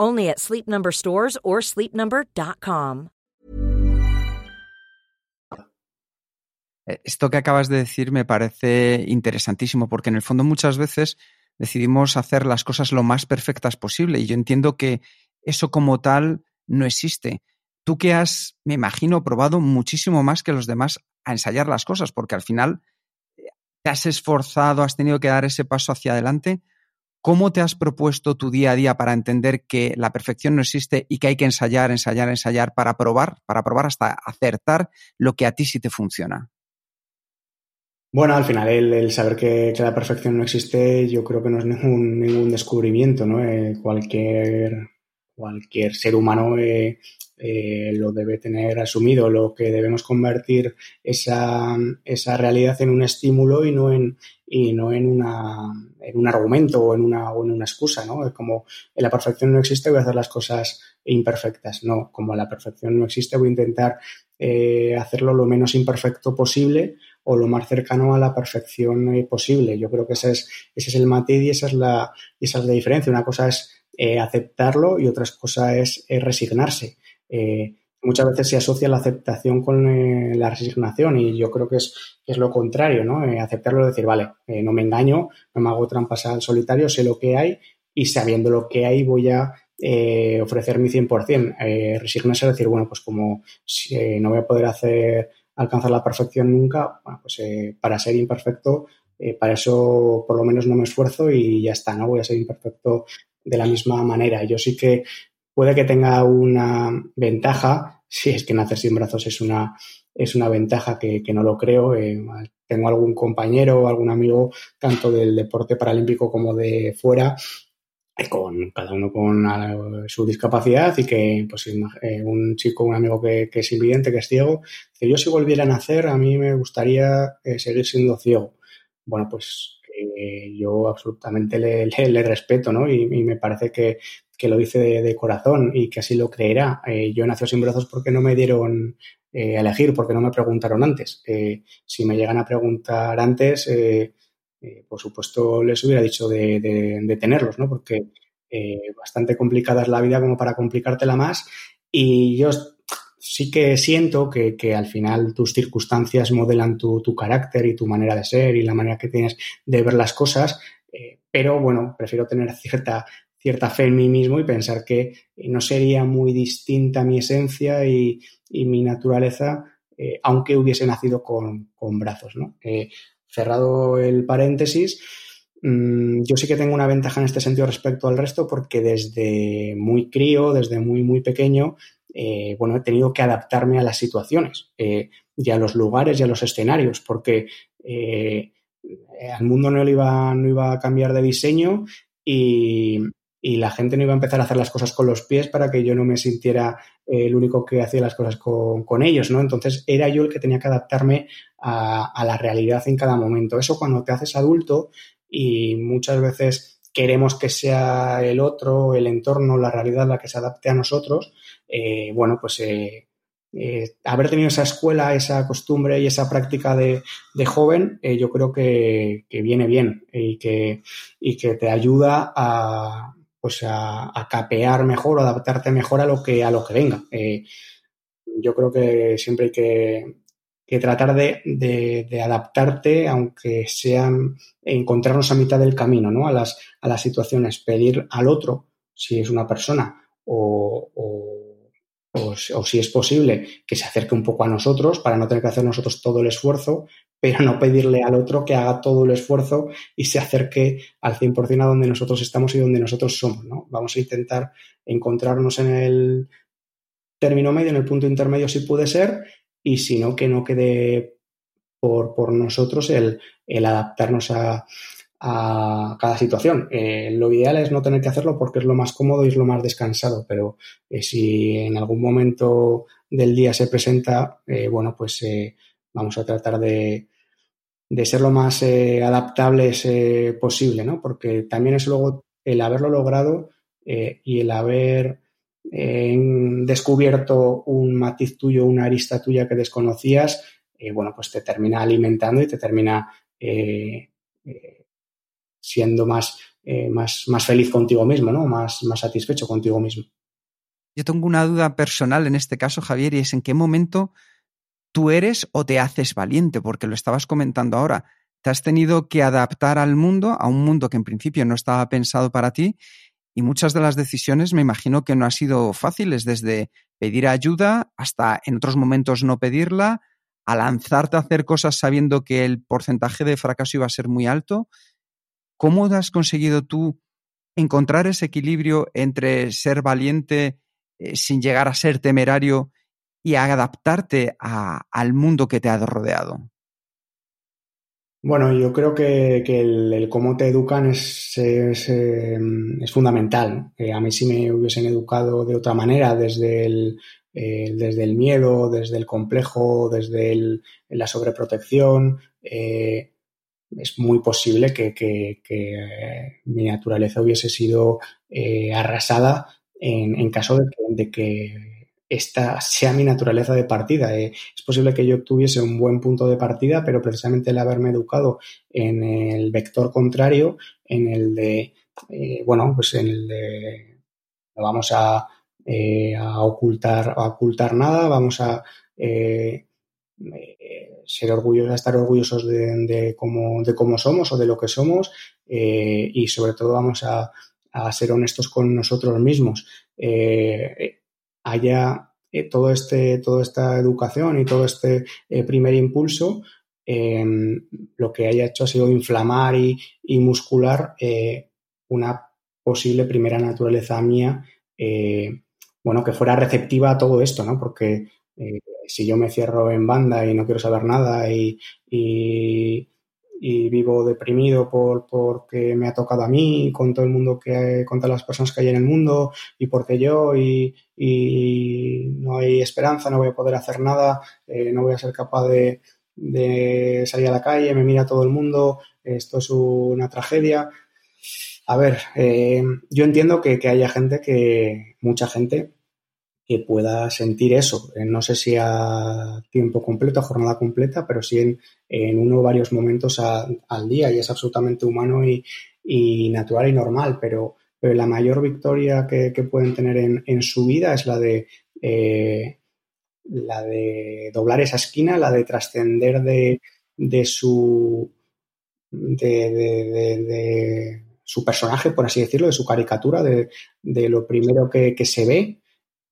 Only at Sleep Number stores or sleepnumber.com. Eh, esto que acabas de decir me parece interesantísimo porque en el fondo muchas veces decidimos hacer las cosas lo más perfectas posible y yo entiendo que eso como tal no existe. Tú que has, me imagino, probado muchísimo más que los demás a ensayar las cosas porque al final eh, te has esforzado, has tenido que dar ese paso hacia adelante. ¿Cómo te has propuesto tu día a día para entender que la perfección no existe y que hay que ensayar, ensayar, ensayar para probar, para probar hasta acertar lo que a ti sí te funciona? Bueno, al final el, saber que, la perfección no existe yo creo que no es ningún, descubrimiento, ¿no? Eh, cualquier, cualquier ser humano eh, eh, lo debe tener asumido. Lo que debemos convertir esa, esa realidad en un estímulo y no en, y no en, una, en un argumento o en una, o en una excusa, ¿no? Es como la perfección no existe, voy a hacer las cosas imperfectas. No, como la perfección no existe, voy a intentar eh, hacerlo lo menos imperfecto posible o lo más cercano a la perfección eh, posible. Yo creo que ese es, ese es el matiz y esa es la, esa es la diferencia. Una cosa es aceptarlo y otra cosa es resignarse. Eh, muchas veces se asocia la aceptación con eh, la resignación y yo creo que es, es lo contrario, ¿no? Eh, aceptarlo, decir, vale, no me engaño, no me hago trampas al solitario, sé lo que hay y sabiendo lo que hay voy a ofrecer mi 100%. resignarse es decir, bueno, pues como no voy a poder hacer alcanzar la perfección nunca, bueno, pues para ser imperfecto, para eso por lo menos no me esfuerzo y ya está, no voy a ser imperfecto de la misma manera. Yo sí que puede que tenga una ventaja, si es que nacer sin brazos es una, es una ventaja que, no lo creo. Eh, tengo algún compañero algún amigo, tanto del deporte paralímpico como de fuera, eh, con cada uno con ah, su discapacidad y que pues eh, un chico, un amigo que, es invidente, que es ciego, que yo si volviera a nacer a mí me gustaría seguir siendo ciego. Bueno, pues yo absolutamente le, respeto, ¿no? Y, me parece que, que lo dice de, corazón y que así lo creerá. Eh, yo nací sin brazos porque no me dieron eh, a elegir, porque no me preguntaron antes. Eh, si me llegan a preguntar antes, por supuesto les hubiera dicho de, tenerlos, ¿no? Porque bastante complicada es la vida como para complicártela más. Y yo sí que siento que, al final tus circunstancias modelan tu, tu, carácter y tu manera de ser y la manera que tienes de ver las cosas, pero bueno, prefiero tener cierta cierta fe en mí mismo y pensar que eh, no sería muy distinta mi esencia y, mi naturaleza, eh, aunque hubiese nacido con, brazos. ¿no? Eh, cerrado el paréntesis, mm, yo sí que tengo una ventaja en este sentido respecto al resto porque desde muy crío, desde muy, muy pequeño, bueno, he tenido que adaptarme a las situaciones y a los lugares y a los escenarios porque al mundo no, iba, no iba a cambiar de diseño y, la gente no iba a empezar a hacer las cosas con los pies para que yo no me sintiera eh, el único que hacía las cosas con, ellos, ¿no? Entonces era yo el que tenía que adaptarme a, la realidad en cada momento. Eso cuando te haces adulto y muchas veces queremos que sea el otro, el entorno, la realidad la que se adapte a nosotros, eh, bueno, pues eh, haber tenido esa escuela, esa costumbre y esa práctica de, joven, yo creo que, que, viene bien y que, y que te ayuda a, pues a, capear mejor o adaptarte mejor a lo que, a lo que venga. Eh, yo creo que siempre hay que, tratar de, adaptarte, aunque sean encontrarnos a mitad del camino, ¿no? A las, a las situaciones, pedir al otro, si es una persona, o, o, si es posible, que se acerque un poco a nosotros para no tener que hacer nosotros todo el esfuerzo, pero no pedirle al otro que haga todo el esfuerzo y se acerque al 100% a donde nosotros estamos y donde nosotros somos. ¿no? Vamos a intentar encontrarnos en el término medio, en el punto intermedio si puede ser, y si no, que no quede por, por nosotros el, el adaptarnos a, a cada situación. Eh, lo ideal es no tener que hacerlo porque es lo más cómodo y es lo más descansado, pero eh, si en algún momento del día se presenta, eh, bueno, pues vamos a tratar de, de ser lo más adaptables posible, ¿no? Porque también es luego el haberlo logrado y el haber descubierto un matiz tuyo, una arista tuya que desconocías, bueno, pues te termina alimentando y te termina siendo más, más, más feliz contigo mismo, ¿no? Más, más satisfecho contigo mismo. Yo tengo una duda personal en este caso, Javier, y es en qué momento tú eres o te haces valiente, porque lo estabas comentando ahora. Te has tenido que adaptar al mundo, a un mundo que en principio no estaba pensado para ti, y muchas de las decisiones me imagino que no han sido fáciles, desde pedir ayuda hasta en otros momentos no pedirla, a lanzarte a hacer cosas sabiendo que el porcentaje de fracaso iba a ser muy alto. ¿Cómo has conseguido tú encontrar ese equilibrio entre ser valiente eh, sin llegar a ser temerario y adaptarte al mundo que te ha rodeado? Bueno, yo creo que, el, cómo te educan es, es, em, fundamental. a mí si me hubiesen educado de otra manera, desde el, desde el miedo, desde el complejo, desde la sobreprotección, eh, es muy posible que, mi naturaleza hubiese sido eh, arrasada en, caso de que esta sea mi naturaleza de partida. Eh, es posible que yo tuviese un buen punto de partida, pero precisamente el haberme educado en el vector contrario, en el de, eh, bueno, pues en el de no vamos a, eh, ocultar, a ocultar nada, vamos a ser orgullosos, estar orgullosos de, cómo, de cómo somos o de lo que somos y sobre todo vamos a, ser honestos con nosotros mismos haya eh, todo este, toda esta educación y todo este eh, primer impulso, lo que haya hecho ha sido inflamar y, muscular eh, una posible primera naturaleza mía, bueno, que fuera receptiva a todo esto, ¿no? Porque si yo me cierro en banda y no quiero saber nada y, y vivo deprimido por porque me ha tocado a mí, con todo el mundo que con todas las personas que hay en el mundo y porque yo y, no hay esperanza, no voy a poder hacer nada, eh, no voy a ser capaz de, salir a la calle, me mira todo el mundo, esto es una tragedia. A ver, eh, yo entiendo que, que haya gente que, mucha gente, que pueda sentir eso. Eh, no sé si a tiempo completo, jornada completa, pero sí en, uno o varios momentos al día y es absolutamente humano y, natural y normal, pero, la mayor victoria que, pueden tener en, su vida es la de, eh, la de doblar esa esquina, la de trascender de, su... De, su personaje, por así decirlo, de su caricatura, de, lo primero que se ve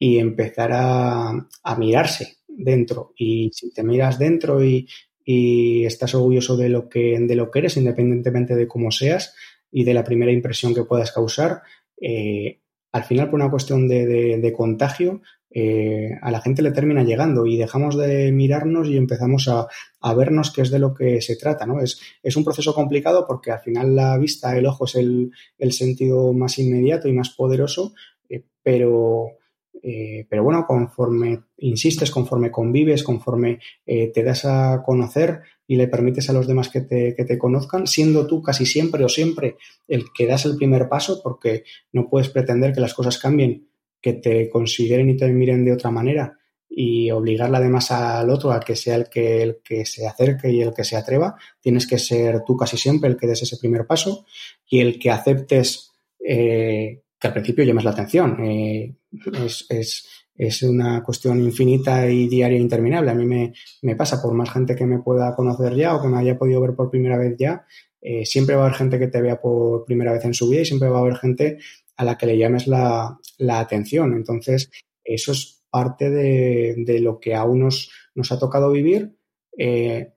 y empezar a, mirarse dentro. Y si te miras dentro y, estás orgulloso de lo, que, de lo que eres, independientemente de cómo seas y de la primera impresión que puedas causar, eh, al final por una cuestión de, contagio, eh, a la gente le termina llegando y dejamos de mirarnos y empezamos a, vernos qué es de lo que se trata. ¿no? Es, es, un proceso complicado porque al final la vista, el ojo es el, sentido más inmediato y más poderoso, eh, pero eh, pero bueno, conforme insistes, conforme convives, conforme eh, te das a conocer y le permites a los demás que te, que te, conozcan, siendo tú casi siempre o siempre el que das el primer paso, porque no puedes pretender que las cosas cambien, que te consideren y te miren de otra manera y obligarle además al otro a que sea el que, el que se acerque y el que se atreva. Tienes que ser tú casi siempre el que des ese primer paso y el que aceptes eh, que al principio llamas la atención. Eh, es, es, es, una cuestión infinita y diaria e interminable. A mí me, me, pasa, por más gente que me pueda conocer ya o que me haya podido ver por primera vez ya, eh, siempre va a haber gente que te vea por primera vez en su vida y siempre va a haber gente a la que le llames la, la atención. Entonces, eso es parte de, de, lo que a unos nos ha tocado vivir. Eh,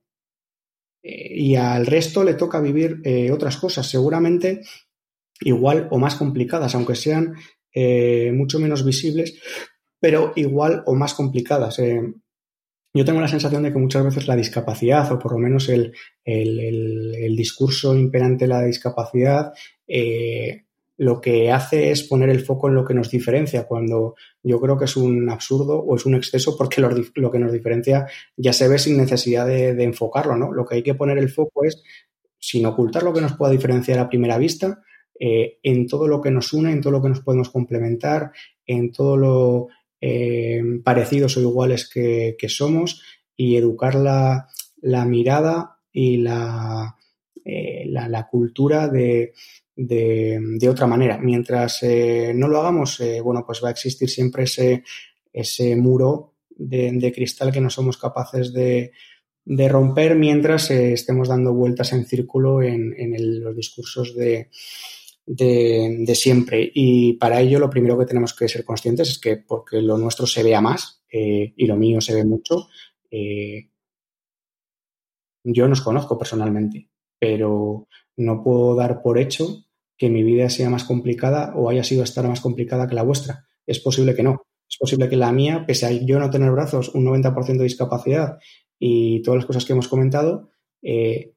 y al resto le toca vivir otras cosas, seguramente igual o más complicadas, aunque sean eh, mucho menos visibles, pero igual o más complicadas. Eh, yo tengo la sensación de que muchas veces la discapacidad, o por lo menos el, el, el, discurso imperante de la discapacidad, eh, lo que hace es poner el foco en lo que nos diferencia, cuando yo creo que es un absurdo o es un exceso porque lo, lo que nos diferencia ya se ve sin necesidad de, de, enfocarlo, ¿no? Lo que hay que poner el foco es, sin ocultar lo que nos pueda diferenciar a primera vista, eh, en todo lo que nos une, en todo lo que nos podemos complementar, en todo lo eh, parecidos o iguales que, somos y educar la, mirada y la, eh, la, la cultura de, de, otra manera. Mientras no lo hagamos, bueno, pues va a existir siempre ese, ese muro de, cristal que no somos capaces de, de romper mientras estemos dando vueltas en círculo en, en los discursos de, de, siempre. Y para ello lo primero que tenemos que ser conscientes es que porque lo nuestro se vea más eh, y lo mío se ve mucho, eh, yo nos conozco personalmente, pero no puedo dar por hecho que mi vida sea más complicada o haya sido estar más complicada que la vuestra. Es posible que no. Es posible que la mía, pese a yo no tener brazos, un 90% de discapacidad y todas las cosas que hemos comentado, eh,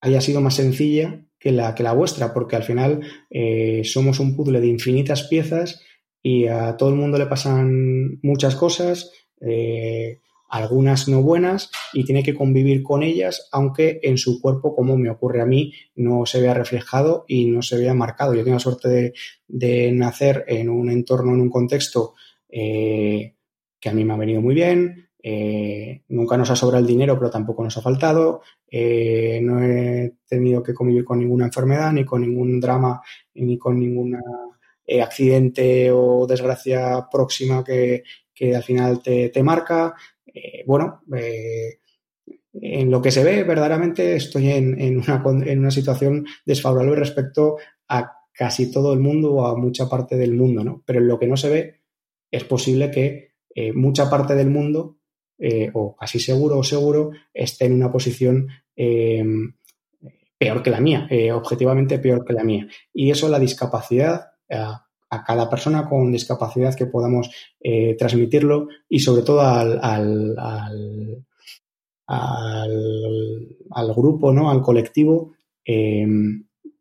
haya sido más sencilla que la, que la vuestra, porque al final eh, somos un puzzle de infinitas piezas y a todo el mundo le pasan muchas cosas. Eh, algunas no buenas y tiene que convivir con ellas, aunque en su cuerpo, como me ocurre a mí, no se vea reflejado y no se vea marcado. Yo tengo la suerte de, de nacer en un entorno, en un contexto eh, que a mí me ha venido muy bien. Eh, nunca nos ha sobrado el dinero, pero tampoco nos ha faltado. Eh, no he tenido que convivir con ninguna enfermedad, ni con ningún drama, ni con ningún eh, accidente o desgracia próxima que, que al final te, te marca bueno, en lo que se ve, verdaderamente estoy en, en, una, en, una, situación desfavorable respecto a casi todo el mundo o a mucha parte del mundo, ¿no? Pero en lo que no se ve, es posible que mucha parte del mundo, eh, o casi seguro o seguro, esté en una posición eh, peor que la mía, eh, objetivamente peor que la mía. Y eso, la discapacidad, a cada persona con discapacidad que podamos eh, transmitirlo y sobre todo al, al, al, al, grupo, ¿no? al colectivo, eh,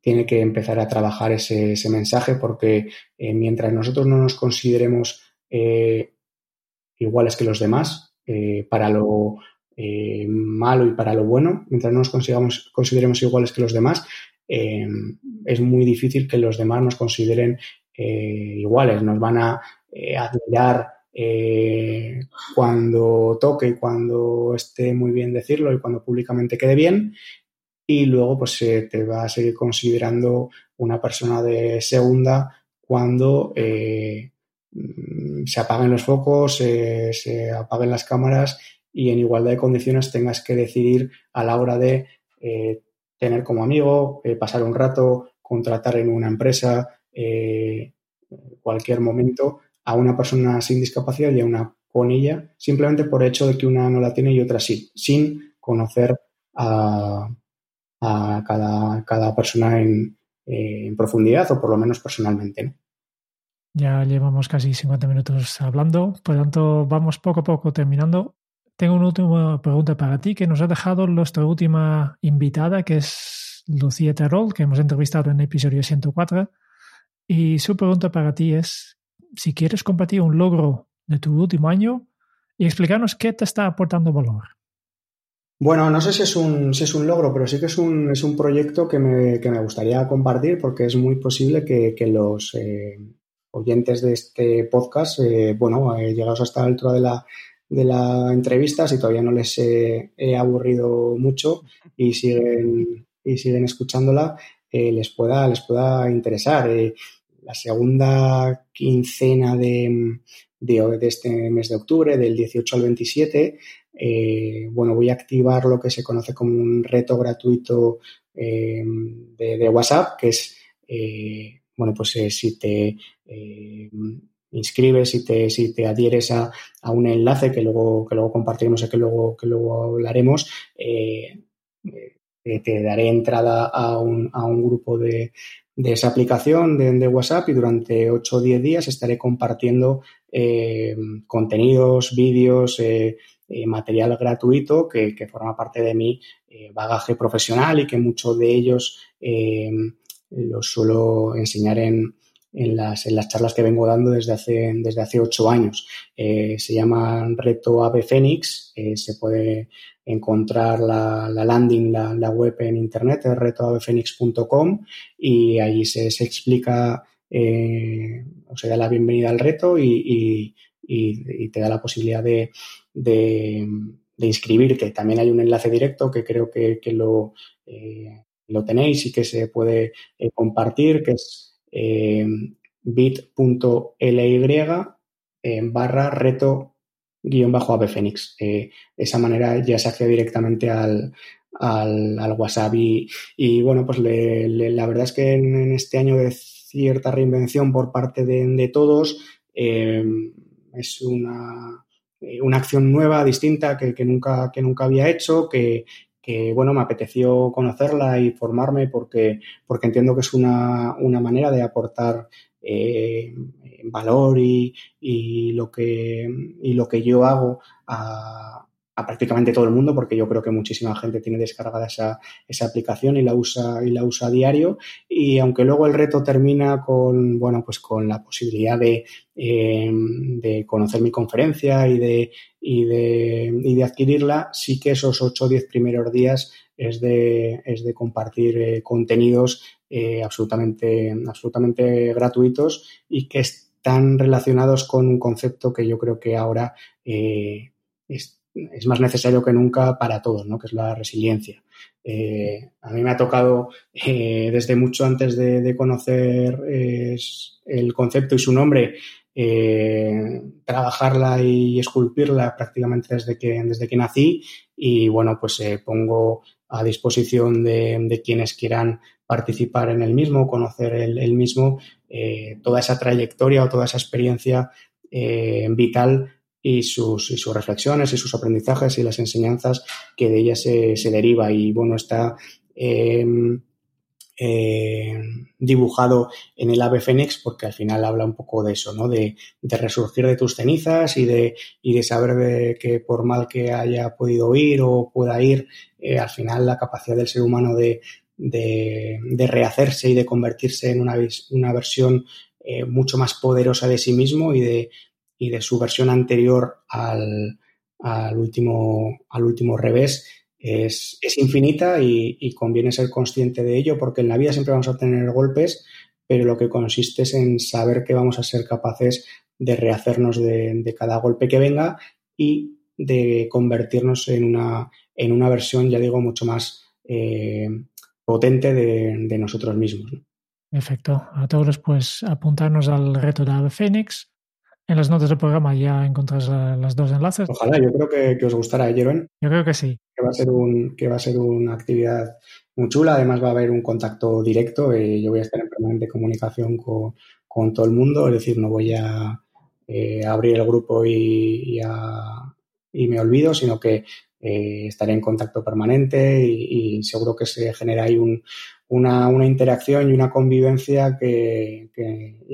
tiene que empezar a trabajar ese, ese mensaje porque mientras nosotros no nos consideremos iguales que los demás, eh, para lo malo y para lo bueno, mientras no nos consideremos iguales que los demás, es muy difícil que los demás nos consideren eh, iguales, nos van a eh, admirar eh, cuando toque y cuando esté muy bien decirlo y cuando públicamente quede bien y luego pues se te va a seguir considerando una persona de segunda cuando eh, se apaguen los focos, se apaguen las cámaras y en igualdad de condiciones tengas que decidir a la hora de eh, tener como amigo, eh, pasar un rato, contratar en una empresa, eh, cualquier momento a una persona sin discapacidad y a una con ella, simplemente por el hecho de que una no la tiene y otra sí, sin conocer a, cada, persona en, profundidad o por lo menos personalmente. Ya llevamos casi 50 minutos hablando, por lo tanto vamos poco a poco terminando. Tengo una última pregunta para ti que nos ha dejado nuestra última invitada, que es Lucía Terol, que hemos entrevistado en el episodio 104. Y su pregunta para ti es si quieres compartir un logro de tu último año y explicarnos qué te está aportando valor. Bueno, no sé si es un, logro, pero sí que es un, es un proyecto que me, gustaría compartir porque es muy posible que, que los eh, oyentes de este podcast, eh, bueno, eh, llegados hasta la altura de la, de la entrevista, si todavía no les he, aburrido mucho y siguen, y siguen escuchándola, eh, les, pueda, les pueda interesar. Eh, la segunda quincena de, de, este mes de octubre, del 18 al 27, eh, bueno, voy a activar lo que se conoce como un reto gratuito de, de, WhatsApp, que es, bueno, pues si te inscribes, y te, si te adhieres a, un enlace que luego, que luego compartiremos y que luego, que luego hablaremos, eh, eh, te daré entrada a un, a un grupo de, de esa aplicación de, WhatsApp y durante 8 o 10 días estaré compartiendo eh, contenidos, vídeos, material gratuito que, que, forma parte de mi bagaje profesional y que muchos de ellos los suelo enseñar en, en las, en las charlas que vengo dando desde hace, desde hace ocho años. Eh, se llama Reto Ave Fénix, eh, se puede encontrar la, la landing, la, la, web en internet, es retoavefenix.com y allí se, se explica eh, o se da la bienvenida al reto y, y, te da la posibilidad de, de, inscribirte. También hay un enlace directo que creo que, que lo, eh, lo tenéis y que se puede compartir, que es eh, bit.ly eh, barra reto guion bajo ave fénix. Eh, de esa manera ya se accede directamente al, al, WhatsApp. Y, bueno, pues la verdad es que en, este año de cierta reinvención por parte de, todos, es una, una acción nueva, distinta, que, que, nunca, que nunca había hecho, que, que bueno, me apeteció conocerla y formarme porque, porque entiendo que es una, una manera de aportar eh, valor y, y, lo que, y lo que yo hago a, a prácticamente todo el mundo, porque yo creo que muchísima gente tiene descargada esa, esa aplicación y la usa y la usa a diario. Y aunque luego el reto termina con, bueno, pues con la posibilidad de, eh, de conocer mi conferencia y de, y de, y de adquirirla, sí que esos 8 o 10 primeros días es de, es de compartir eh, contenidos eh, absolutamente, absolutamente gratuitos y que están relacionados con un concepto que yo creo que ahora es, es más necesario que nunca para todos, ¿no? que es la resiliencia. Eh, a mí me ha tocado eh, desde mucho antes de, conocer eh, el concepto y su nombre, trabajarla y esculpirla prácticamente desde que, desde que nací y bueno, pues pongo a disposición de, quienes quieran participar en el mismo, conocer el, mismo, toda esa trayectoria o toda esa experiencia vital y sus, y sus reflexiones y sus aprendizajes y las enseñanzas que de ella se, se deriva. Y bueno, está eh, eh, dibujado en el ave fénix porque al final habla un poco de eso, ¿no? De, de resurgir de tus cenizas y de, y de saber de que por mal que haya podido ir o pueda ir, eh, al final la capacidad del ser humano de, de, de rehacerse y de convertirse en una, una versión eh, mucho más poderosa de sí mismo y de, y de su versión anterior al, al, último, al último revés es, es infinita y, conviene ser consciente de ello porque en la vida siempre vamos a tener golpes, pero lo que consiste es en saber que vamos a ser capaces de rehacernos de, de cada golpe que venga y de convertirnos en una, en una versión, ya digo, mucho más eh, potente de, nosotros mismos. ¿no? Perfecto. A todos, pues apuntarnos al reto de Fénix en las notas del programa ya encontras uh, los dos enlaces. Ojalá, yo creo que, que os gustará, Jeroen. Yo creo que sí. Que va a ser un, que va a ser una actividad muy chula. Además va a haber un contacto directo. y yo voy a estar en permanente comunicación con, con todo el mundo. Es decir, no voy a eh, abrir el grupo y, y, a, y, me olvido, sino que eh, estaré en contacto permanente y, y, seguro que se genera ahí un, una, una, interacción y una convivencia que,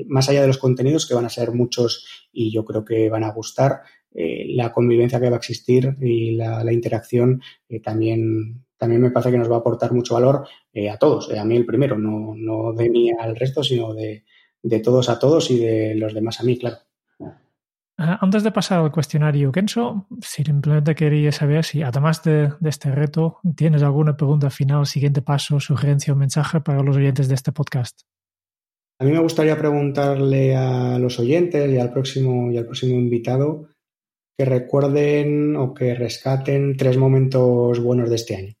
más allá de los contenidos, que van a ser muchos y yo creo que van a gustar, eh, la convivencia que va a existir y la, interacción eh, también, también me parece que nos va a aportar mucho valor eh, a todos, a mí el primero, no, no de mí al resto, sino de, de todos a todos y de los demás a mí, claro. Uh, antes de pasar al cuestionario Kenso, simplemente quería saber si, además de, este reto, tienes alguna pregunta final, siguiente paso, sugerencia o mensaje para los oyentes de este podcast. A mí me gustaría preguntarle a los oyentes y al próximo, y al próximo invitado que recuerden o que rescaten tres momentos buenos de este año.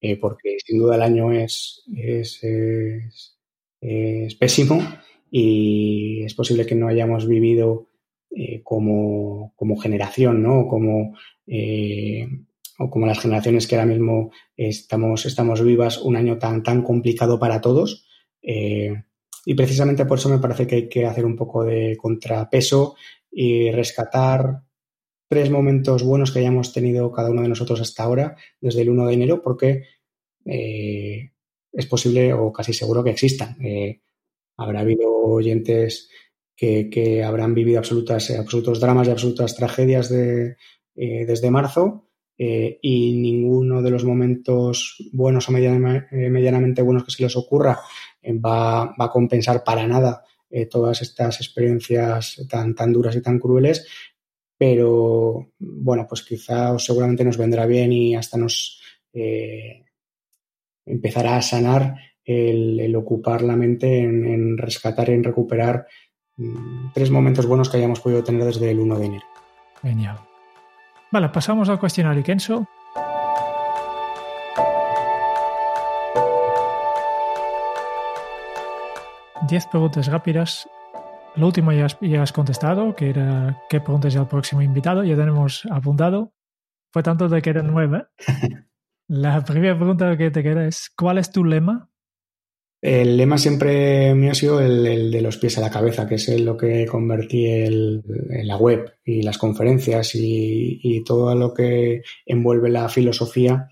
Eh, porque sin duda el año es pésimo y es posible que no hayamos vivido eh, como, como, generación, ¿no? Como, eh, o como las generaciones que ahora mismo estamos, estamos vivas, un año tan, tan complicado para todos. Eh, y precisamente por eso me parece que hay que hacer un poco de contrapeso y rescatar tres momentos buenos que hayamos tenido cada uno de nosotros hasta ahora, desde el 1 de enero, porque es posible o casi seguro que existan. habrá habido oyentes que, habrán vivido absolutas, absolutos dramas y absolutas tragedias eh, desde marzo eh, y ninguno de los momentos buenos o eh, medianamente buenos que se les ocurra va, a compensar para nada todas estas experiencias tan, tan duras y tan crueles, pero bueno, pues quizá seguramente nos vendrá bien y hasta nos empezará a sanar el, ocupar la mente en, en rescatar, en recuperar tres momentos buenos que hayamos podido tener desde el 1 de enero. Genial. Vale, pasamos al cuestionario Kenzo. Diez preguntas rápidas. La última ya has, contestado, que era qué preguntas al próximo invitado. Ya tenemos apuntado. Fue tanto de que eran nueve. La primera pregunta que te queda es, ¿cuál es tu lema el lema siempre mío ha sido el, de los pies a la cabeza, que es lo que convertí en la web y las conferencias y, todo lo que envuelve la filosofía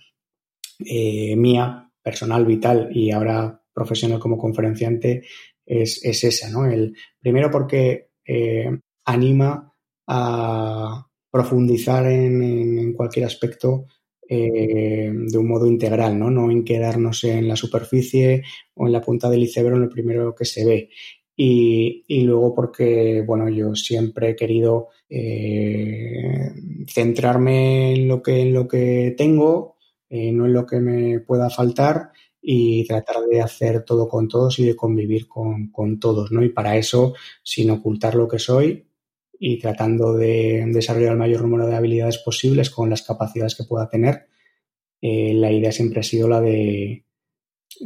eh, mía, personal, vital y ahora profesional como conferenciante, es, esa, ¿no? El, primero porque eh, anima a profundizar en cualquier aspecto eh, de un modo integral, ¿no? No en quedarnos en la superficie o en la punta del iceberg en lo primero que se ve. Y, luego porque, bueno, yo siempre he querido eh, centrarme en lo que, en lo que tengo, eh, no en lo que me pueda faltar y tratar de hacer todo con todos y de convivir con, con todos, ¿no? Y para eso, sin ocultar lo que soy, y tratando de desarrollar el mayor número de habilidades posibles con las capacidades que pueda tener. Eh, la idea siempre ha sido la de,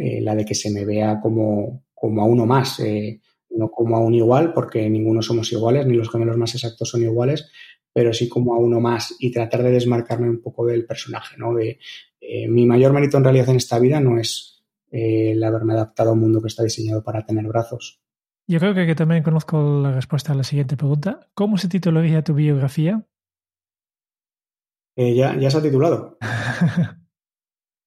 eh, la de que se me vea como, como a uno más, eh, no como a un igual, porque ninguno somos iguales, ni los gemelos más exactos son iguales, pero sí como a uno más y tratar de desmarcarme un poco del personaje, ¿no? De, mi mayor mérito en realidad en esta vida no es el haberme adaptado a un mundo que está diseñado para tener brazos, yo creo que, también conozco la respuesta a la siguiente pregunta. ¿Cómo se titularía tu biografía? Eh, ya, ya se ha titulado.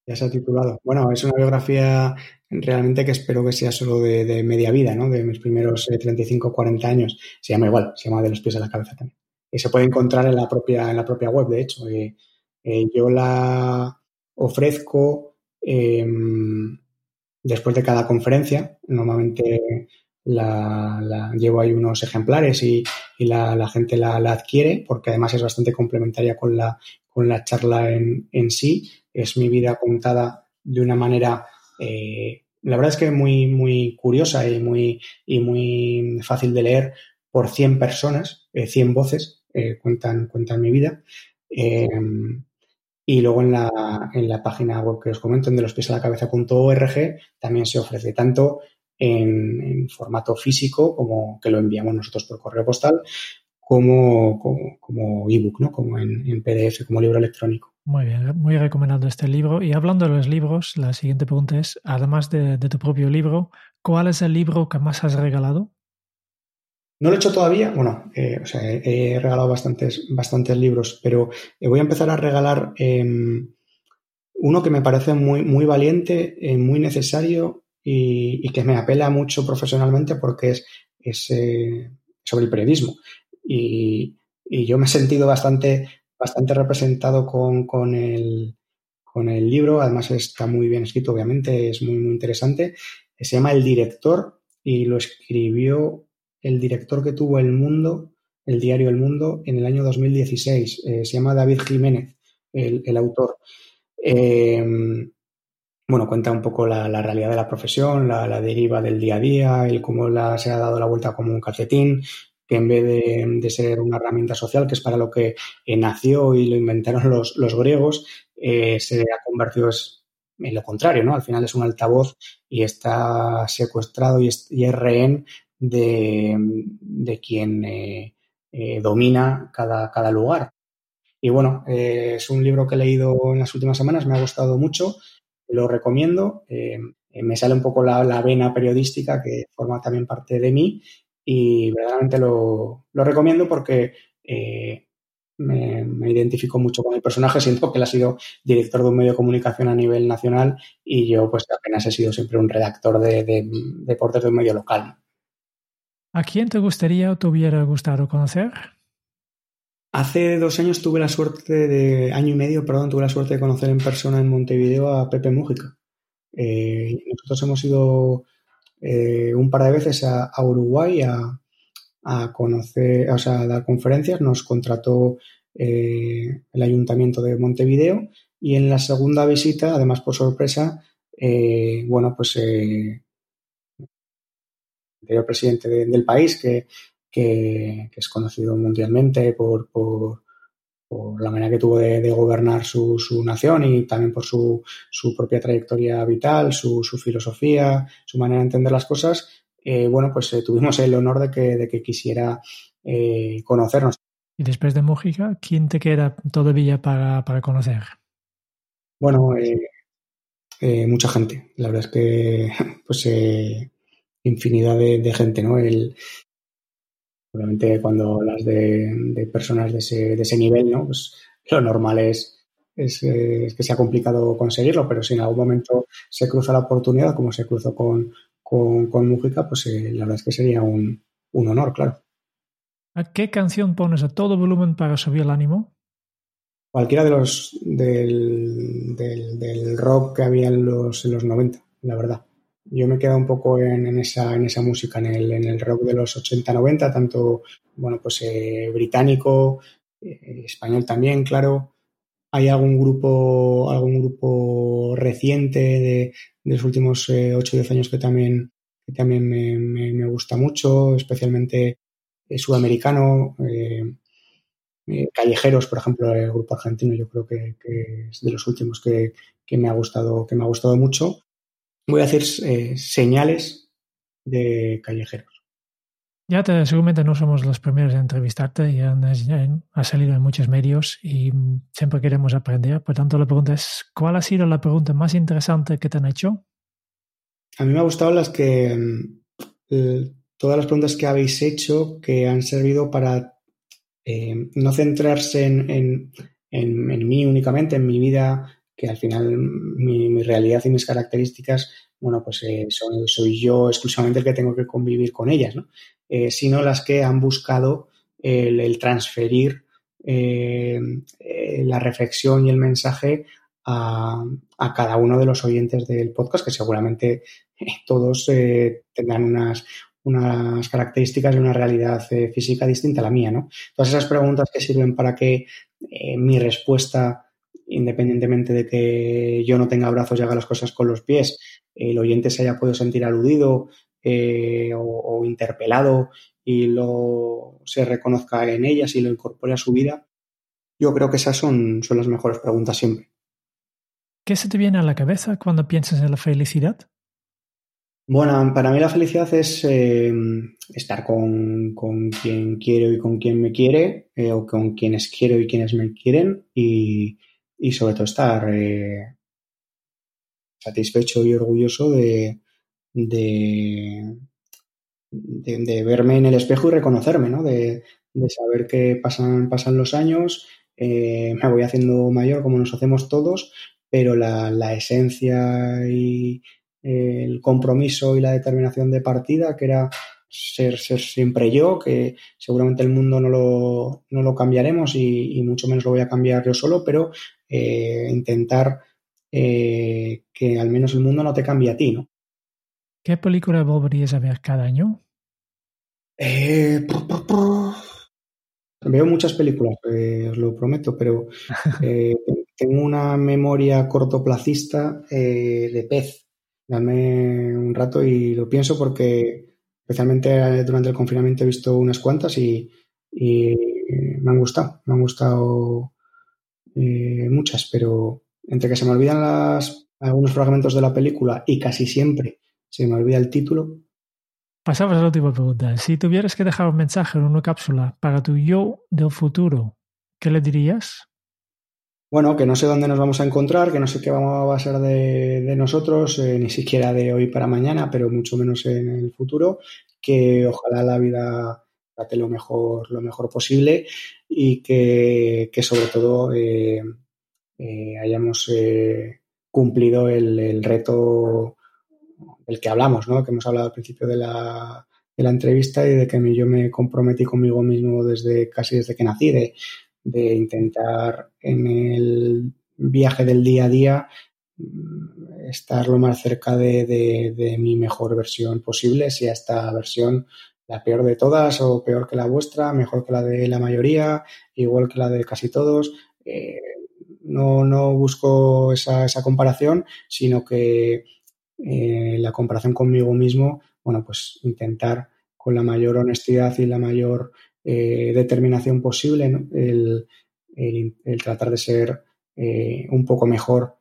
ya se ha titulado. Bueno, es una biografía realmente que espero que sea solo de, media vida, ¿no? De mis primeros 35 o 40 años. Se llama igual, se llama De los pies a la cabeza también. Y se puede encontrar en la propia, en la propia web, de hecho. Eh, eh, yo la ofrezco em, después de cada conferencia. Normalmente la, llevo ahí unos ejemplares y, la, gente la, adquiere porque además es bastante complementaria con la, con la charla en, sí. Es mi vida contada de una manera, eh, la verdad es que muy, muy curiosa y muy, y muy fácil de leer por 100 personas, 100 eh, voces eh, cuentan, cuentan mi vida. y luego en la, en la página web que os comento, en de los pies a la cabeza.org, también se ofrece tanto en, formato físico, como que lo enviamos nosotros por correo postal, como, como, ebook, ¿no? como en, PDF, como libro electrónico. Muy bien, muy recomendado este libro. Y hablando de los libros, la siguiente pregunta es, además de, tu propio libro, ¿cuál es el libro que más has regalado? No lo he hecho todavía, bueno, eh, o sea, he, regalado bastantes, bastantes libros, pero eh, voy a empezar a regalar em, uno que me parece muy, muy valiente, eh, muy necesario y, que me apela mucho profesionalmente porque es, eh, sobre el periodismo. Y, yo me he sentido bastante, bastante representado con, el, con el libro. Además está muy bien escrito, obviamente, es muy, muy interesante. Se llama El Director y lo escribió el director que tuvo El Mundo, el diario El Mundo, en el año 2016. Eh, se llama David Jiménez, el, autor. Eh, bueno, cuenta un poco la, realidad de la profesión, la, deriva del día a día, el cómo la, se ha dado la vuelta como un calcetín, que en vez de, ser una herramienta social, que es para lo que eh, nació y lo inventaron los, griegos, eh, se ha convertido en lo contrario, ¿no? Al final es un altavoz y está secuestrado y es, rehén de, quien eh, domina cada, cada, lugar. Y bueno, es un libro que he leído en las últimas semanas, me ha gustado mucho, lo recomiendo. me sale un poco la, vena periodística que forma también parte de mí y verdaderamente lo, lo recomiendo porque me, identifico mucho con el personaje, siento que él ha sido director de un medio de comunicación a nivel nacional y yo pues apenas he sido siempre un redactor de, deportes de un medio local. ¿A quién te gustaría o te hubiera gustado conocer? Hace dos años tuve la suerte de, año y medio, perdón, tuve la suerte de conocer en persona en Montevideo a Pepe Mújica. Eh, nosotros hemos ido eh, un par de veces a, Uruguay a, a conocer, o sea, a dar conferencias, nos contrató eh, el Ayuntamiento de Montevideo y en la segunda visita, además por sorpresa, bueno, pues el presidente del país, que, es conocido mundialmente por, por, la manera que tuvo de, gobernar su, nación y también por su, su propia trayectoria vital, su, su, filosofía, su manera de entender las cosas, eh, bueno, pues eh, tuvimos el honor de que, de que quisiera eh, conocernos. Y después de Mújica, ¿quién te queda todavía para, para conocer? Bueno, mucha gente. La verdad es que, pues, infinidad de, gente, ¿no? El, obviamente, cuando hablas de, personas de ese, de ese, nivel, ¿no? Pues lo normal es, es, es, que sea complicado conseguirlo, pero si en algún momento se cruza la oportunidad, como se cruzó con, con, con Mújica, pues eh, la verdad es que sería un, honor, claro. ¿A qué canción pones a todo volumen para subir el ánimo? Cualquiera de los del, del, rock que había en los, en los 90, la verdad. Yo me quedo un poco en, esa, en esa música, en el, en el rock de los 80-90, tanto bueno, pues eh, británico, eh, español también, claro. ¿Hay algún grupo, algún grupo reciente de, los últimos eh, 8 o 10 años que también, que también me, gusta mucho, especialmente eh, sudamericano? Eh, callejeros, por ejemplo, el grupo argentino, yo creo que, es de los últimos que, me ha gustado, que me ha gustado mucho. Voy a decir señales de callejeros. Ya te, seguramente no somos los primeros en entrevistarte, ya ha salido en muchos medios y siempre queremos aprender. Por tanto, la pregunta es, ¿cuál ha sido la pregunta más interesante que te han hecho? A mí me ha gustado las que, mm, todas las preguntas que habéis hecho que han servido para eh, no centrarse en, mí únicamente, en mi vida, que al final mi, realidad y mis características bueno, pues eh, soy, yo exclusivamente el que tengo que convivir con ellas, ¿no? Eh, sino las que han buscado el, transferir eh, la reflexión y el mensaje a, cada uno de los oyentes del podcast, que seguramente todos tendrán unas, unas características y una realidad física distinta a la mía, ¿no? Todas esas preguntas que sirven para que mi respuesta independientemente de que yo no tenga brazos y haga las cosas con los pies, el oyente se haya podido sentir aludido eh, o, interpelado y lo se reconozca en ellas y lo incorpore a su vida, yo creo que esas son, son las mejores preguntas siempre. ¿Qué se te viene a la cabeza cuando piensas en la felicidad? Bueno, para mí la felicidad es eh, estar con, quien quiero y con quien me quiere, eh, o con quienes quiero y quienes me quieren, y, y sobre todo estar eh, satisfecho y orgulloso de, de, de, verme en el espejo y reconocerme, ¿no? De, saber que pasan, pasan los años, eh, me voy haciendo mayor como nos hacemos todos, pero la, la esencia y el compromiso y la determinación de partida, que era ser, ser siempre yo, que seguramente el mundo no lo, no lo cambiaremos y, mucho menos lo voy a cambiar yo solo, pero eh, intentar eh, que al menos el mundo no te cambie a ti, ¿no? ¿Qué película volverías a ver cada año? Eh, veo muchas películas, os lo prometo, pero tengo una memoria cortoplacista de pez. Dame un rato y lo pienso porque especialmente durante el confinamiento he visto unas cuantas y, me han gustado, me han gustado eh, muchas, pero entre que se me olvidan las, algunos fragmentos de la película y casi siempre se me olvida el título. Pasamos a la última pregunta. Si tuvieras que dejar un mensaje en una cápsula para tu yo del futuro, ¿qué le dirías? Bueno, que no sé dónde nos vamos a encontrar, que no sé qué va a ser de, nosotros, eh, ni siquiera de hoy para mañana, pero mucho menos en el futuro, que ojalá la vida trate lo mejor, lo mejor posible y que, sobre todo eh, eh, hayamos cumplido el reto del que hablamos, ¿no? que hemos hablado al principio de la, de la entrevista y de que yo me comprometí conmigo mismo desde casi desde que nací, de, de intentar en el viaje del día a día mm, estar lo más cerca de, de, mi mejor versión posible, si esta versión la peor de todas o peor que la vuestra, mejor que la de la mayoría, igual que la de casi todos. Eh, no, no busco esa, esa comparación, sino que eh, la comparación conmigo mismo, bueno, pues intentar con la mayor honestidad y la mayor eh, determinación posible el, tratar de ser eh, un poco mejor.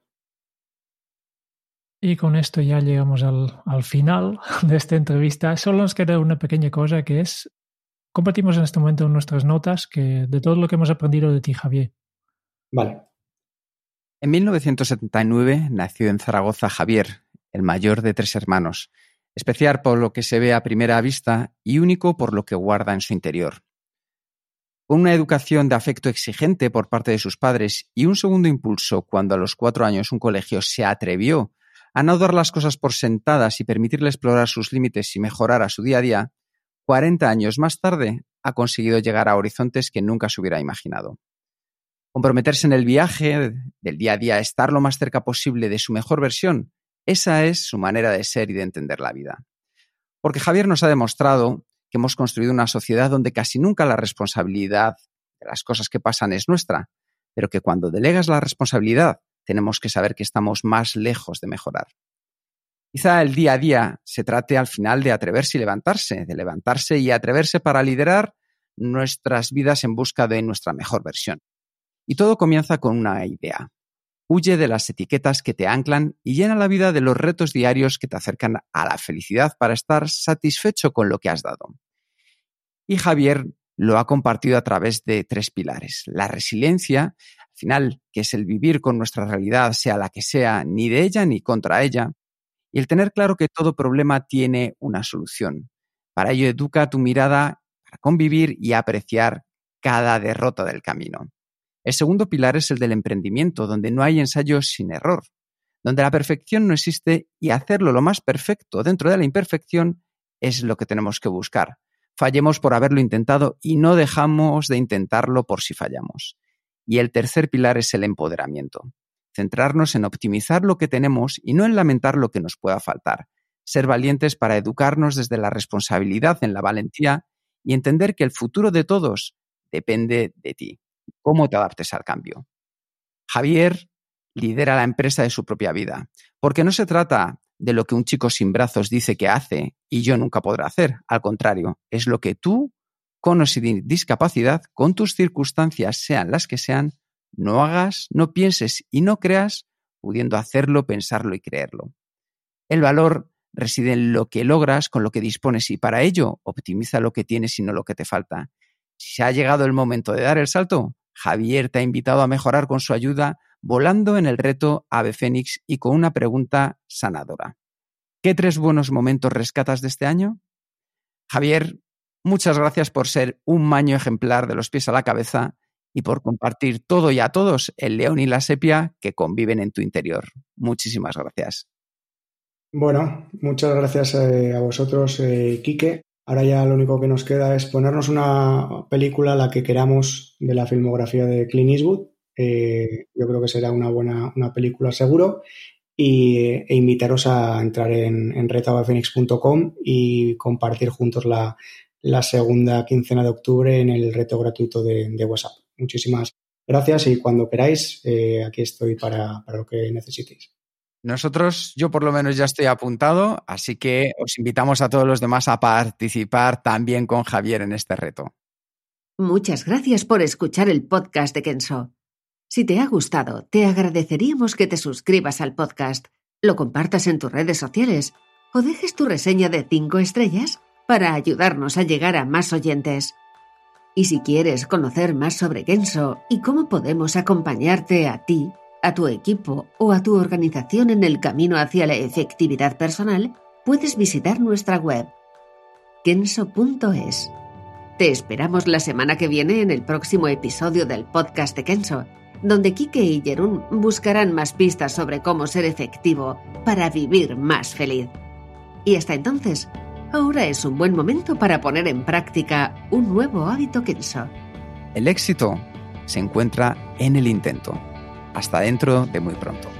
Y con esto ya llegamos al, al, final de esta entrevista. Solo nos queda una pequeña cosa que es, compartimos en este momento nuestras notas que de todo lo que hemos aprendido de ti, Javier. Vale. En 1979 nació en Zaragoza Javier, el mayor de tres hermanos, especial por lo que se ve a primera vista y único por lo que guarda en su interior. Con una educación de afecto exigente por parte de sus padres y un segundo impulso cuando a los cuatro años un colegio se atrevió a no dar las cosas por sentadas y permitirle explorar sus límites y mejorar a su día a día, 40 años más tarde ha conseguido llegar a horizontes que nunca se hubiera imaginado. Comprometerse en el viaje del día a día, estar lo más cerca posible de su mejor versión, esa es su manera de ser y de entender la vida. Porque Javier nos ha demostrado que hemos construido una sociedad donde casi nunca la responsabilidad de las cosas que pasan es nuestra, pero que cuando delegas la responsabilidad tenemos que saber que estamos más lejos de mejorar. Quizá el día a día se trate al final de atreverse y levantarse, de levantarse y atreverse para liderar nuestras vidas en busca de nuestra mejor versión. Y todo comienza con una idea, Huye de las etiquetas que te anclan y llena la vida de los retos diarios que te acercan a la felicidad para estar satisfecho con lo que has dado. Y Javier lo ha compartido a través de tres pilares. La resiliencia, al final, que es el vivir con nuestra realidad, sea la que sea, ni de ella ni contra ella. Y el tener claro que todo problema tiene una solución. Para ello, educa tu mirada para convivir y apreciar cada derrota del camino. El segundo pilar es el del emprendimiento, donde no hay ensayos sin error, donde la perfección no existe y hacerlo lo más perfecto dentro de la imperfección es lo que tenemos que buscar. Fallemos por haberlo intentado y no dejamos de intentarlo por si fallamos. Y el tercer pilar es el empoderamiento. Centrarnos en optimizar lo que tenemos y no en lamentar lo que nos pueda faltar. Ser valientes para educarnos desde la responsabilidad en la valentía y entender que el futuro de todos depende de ti cómo te adaptes al cambio. Javier lidera la empresa de su propia vida, porque no se trata de lo que un chico sin brazos dice que hace y yo nunca podré hacer. Al contrario, es lo que tú, con o sin discapacidad, con tus circunstancias, sean las que sean, no hagas, no pienses y no creas, pudiendo hacerlo, pensarlo y creerlo. El valor reside en lo que logras con lo que dispones y para ello optimiza lo que tienes y no lo que te falta. Si ha llegado el momento de dar el salto, Javier te ha invitado a mejorar con su ayuda volando en el reto Ave Fénix y con una pregunta sanadora. ¿Qué tres buenos momentos rescatas de este año? Javier, muchas gracias por ser un maño ejemplar de los pies a la cabeza y por compartir todo y a todos el león y la sepia que conviven en tu interior. Muchísimas gracias. Bueno, muchas gracias eh, a vosotros, eh, Quique. Ahora ya lo único que nos queda es ponernos una película, la que queramos, de la filmografía de Clint Eastwood. Eh, yo creo que será una buena una película seguro. Y, e invitaros a entrar en, en y compartir juntos la, segunda quincena de octubre en el reto gratuito de, WhatsApp. Muchísimas gracias y cuando queráis, eh, aquí estoy para lo que necesitéis. Nosotros, yo por lo menos ya estoy apuntado, así que os invitamos a todos los demás a participar también con Javier en este reto. Muchas gracias por escuchar el podcast de Kenso. Si te ha gustado, te agradeceríamos que te suscribas al podcast, lo compartas en tus redes sociales o dejes tu reseña de cinco estrellas para ayudarnos a llegar a más oyentes. Y si quieres conocer más sobre Kenso y cómo podemos acompañarte a ti, a tu equipo o a tu organización en el camino hacia la efectividad personal, puedes visitar nuestra web kenso.es. Te esperamos la semana que viene en el próximo episodio del podcast de Kenso, donde Kike y Jerún buscarán más pistas sobre cómo ser efectivo para vivir más feliz. Y hasta entonces, ahora es un buen momento para poner en práctica un nuevo hábito Kenso. El éxito se encuentra en el intento. Hasta dentro de muy pronto.